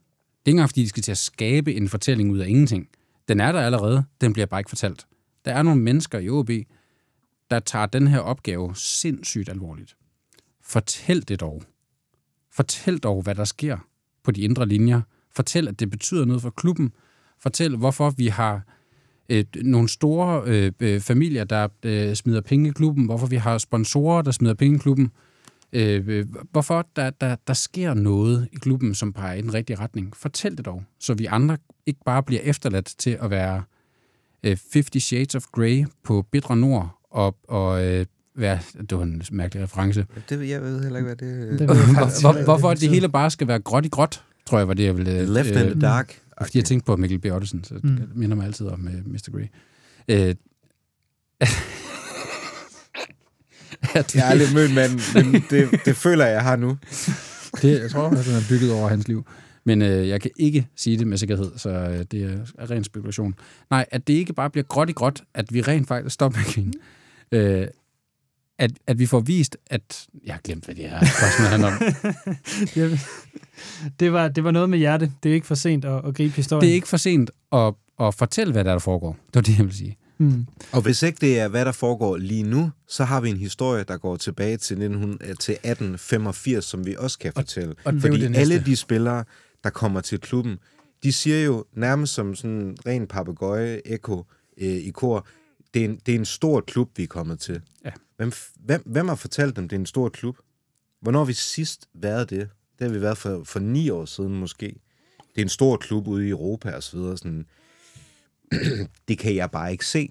Ikke engang, fordi de skal til at skabe en fortælling ud af ingenting. Den er der allerede, den bliver bare ikke fortalt. Der er nogle mennesker i OB, der tager den her opgave sindssygt alvorligt. Fortæl det dog. Fortæl dog, hvad der sker på de indre linjer. Fortæl, at det betyder noget for klubben. Fortæl, hvorfor vi har øh, nogle store øh, øh familier, der øh, smider penge i klubben, hvorfor vi har sponsorer, der smider penge i klubben, øh, øh, hvorfor der, der, der sker noget i klubben, som peger i den rigtige retning. Fortæl det dog, så vi andre ikke bare bliver efterladt til at være øh, 50 Shades of Grey på Bitre Nord, og, og øh, være, det var en mærkelig reference. Det, jeg ved heller ikke, hvad det... Det Hvor, hvorfor det hele bare skal være gråt i gråt, tror jeg var det, jeg ville... øh, Left in the dark. Fordi jeg tænkte på Mikkel B. Ottesen, så Mm. det minder mig altid om uh, Mr. Grey. Øh, Jeg er lidt mødt, men, men [laughs] det, det føler jeg, jeg har nu. Det, jeg tror, at den er bygget over hans liv. Men øh, jeg kan ikke sige det med sikkerhed, så øh, det er ren spekulation. Nej, at det ikke bare bliver gråt i gråt, at vi rent faktisk stopper med at grine. Øh, at, at vi får vist, at... Jeg har glemt, hvad det her spørgsmål handler om. [laughs] det, det, var, det var noget med hjerte. Det er ikke for sent at, at gribe historien. Det er ikke for sent at, at fortælle, hvad der, er, der foregår. Det var det, jeg vil sige. Mm. Og hvis ikke det er, hvad der foregår lige nu, så har vi en historie, der går tilbage til, 1900, til 1885, som vi også kan fortælle. og er Fordi det alle de spillere, der kommer til klubben, de siger jo nærmest som sådan en ren papegøje ekko øh, i kor, det er, en, det er en stor klub, vi er kommet til. Ja. Hvem, hvem, hvem har fortalt dem, det er en stor klub? Hvornår har vi sidst været det? Det har vi været for, for ni år siden måske. Det er en stor klub ude i Europa og så videre. Sådan. Det kan jeg bare ikke se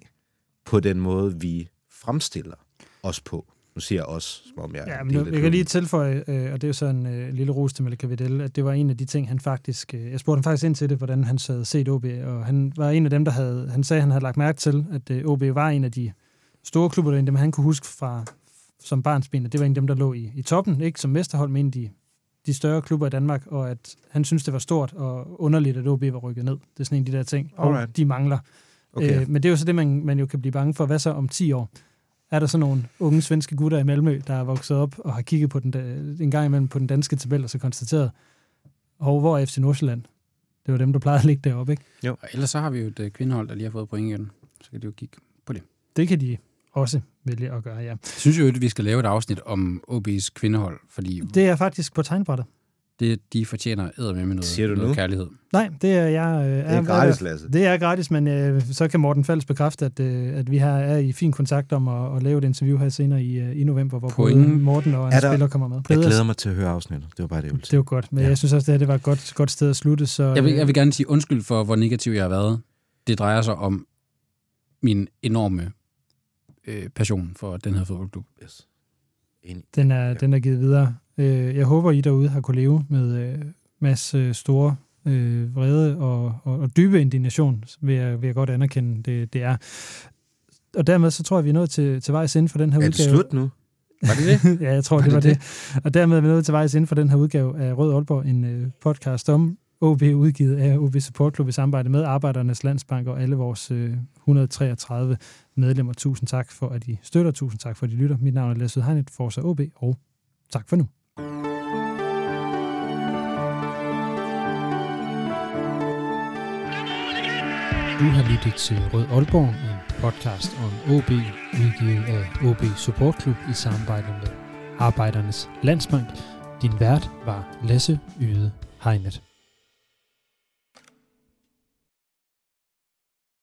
på den måde, vi fremstiller os på. Nu siger jeg os, som om jeg Ja, en men jeg kan klubben. lige tilføje, øh, og det er jo så en øh, lille ros til Malika Vidal, at det var en af de ting, han faktisk... Øh, jeg spurgte ham faktisk ind til det, hvordan han havde set OB, og han var en af dem, der havde... Han sagde, han havde lagt mærke til, at øh, OB var en af de store klubber, der dem han kunne huske fra som barnsben, at det var en af dem, der lå i, i toppen, ikke som mesterhold, men en af de, de større klubber i Danmark, og at han synes, det var stort og underligt, at OB var rykket ned. Det er sådan en af de der ting, og de mangler. Okay. Øh, men det er jo så det, man, man jo kan blive bange for. Hvad så om 10 år? Er der så nogle unge svenske gutter i Malmø, der er vokset op og har kigget på den, da- en gang imellem på den danske tabel, og så konstateret, hov, hvor er FC Nordsjælland? Det var dem, der plejede at ligge deroppe, ikke? Jo. Og ellers så har vi jo et øh, kvindehold, der lige har fået point igen. Så kan de jo kigge på det. Det kan de også vælge at gøre, ja. Jeg synes jo, at vi skal lave et afsnit om OB's kvindehold, fordi Det er faktisk på tegnbrættet. det, de fortjener æder med noget, Siger du noget nu? kærlighed. Nej, det er jeg. Øh, Det er gratis, Lasse. Det er gratis, men øh, så kan Morten Fals bekræfte, at, øh, at vi her er i fin kontakt om at, at lave et interview her senere i, øh, i november, hvor både. Morten og Er hans der- spiller kommer med. Jeg Bedre- glæder mig til at høre afsnittet. Det var bare det, jeg ville Det er jo godt, men ja. jeg synes også, det her det var et godt, godt sted at slutte. Så, Jeg vil, øh, jeg vil gerne sige undskyld for, hvor negativ jeg har været. Det drejer sig om min enorme øh, passion for den her fodboldklub. Yes. Enig. Den er, ja. den er givet videre. Øh, jeg håber, I derude har kunne leve med øh, masse øh, store øh, vrede og, og, og dybe indignation, vil jeg, vil jeg godt anerkende, det, det er. Og dermed så tror jeg, vi er nået til, til vejs inden for den her Er det udgave. slut nu? Var det det? [laughs] ja, jeg tror, Var det, det var det. Og dermed er vi nået til vejs inden for den her udgave af Rød Aalborg, en øh, podcast om OB udgivet af OB Support Club i samarbejde med Arbejdernes Landsbank og alle vores øh, 133 medlemmer. Tusind tak for, at I støtter. Tusind tak for, at I lytter. Mit navn er Lasse Hegnet, Forza OB, og tak for nu. Du har lyttet til Rød Aalborg, en podcast om OB, udgivet af OB Support Club i samarbejde med Arbejdernes Landsbank. Din vært var Lasse Yde Hegnet.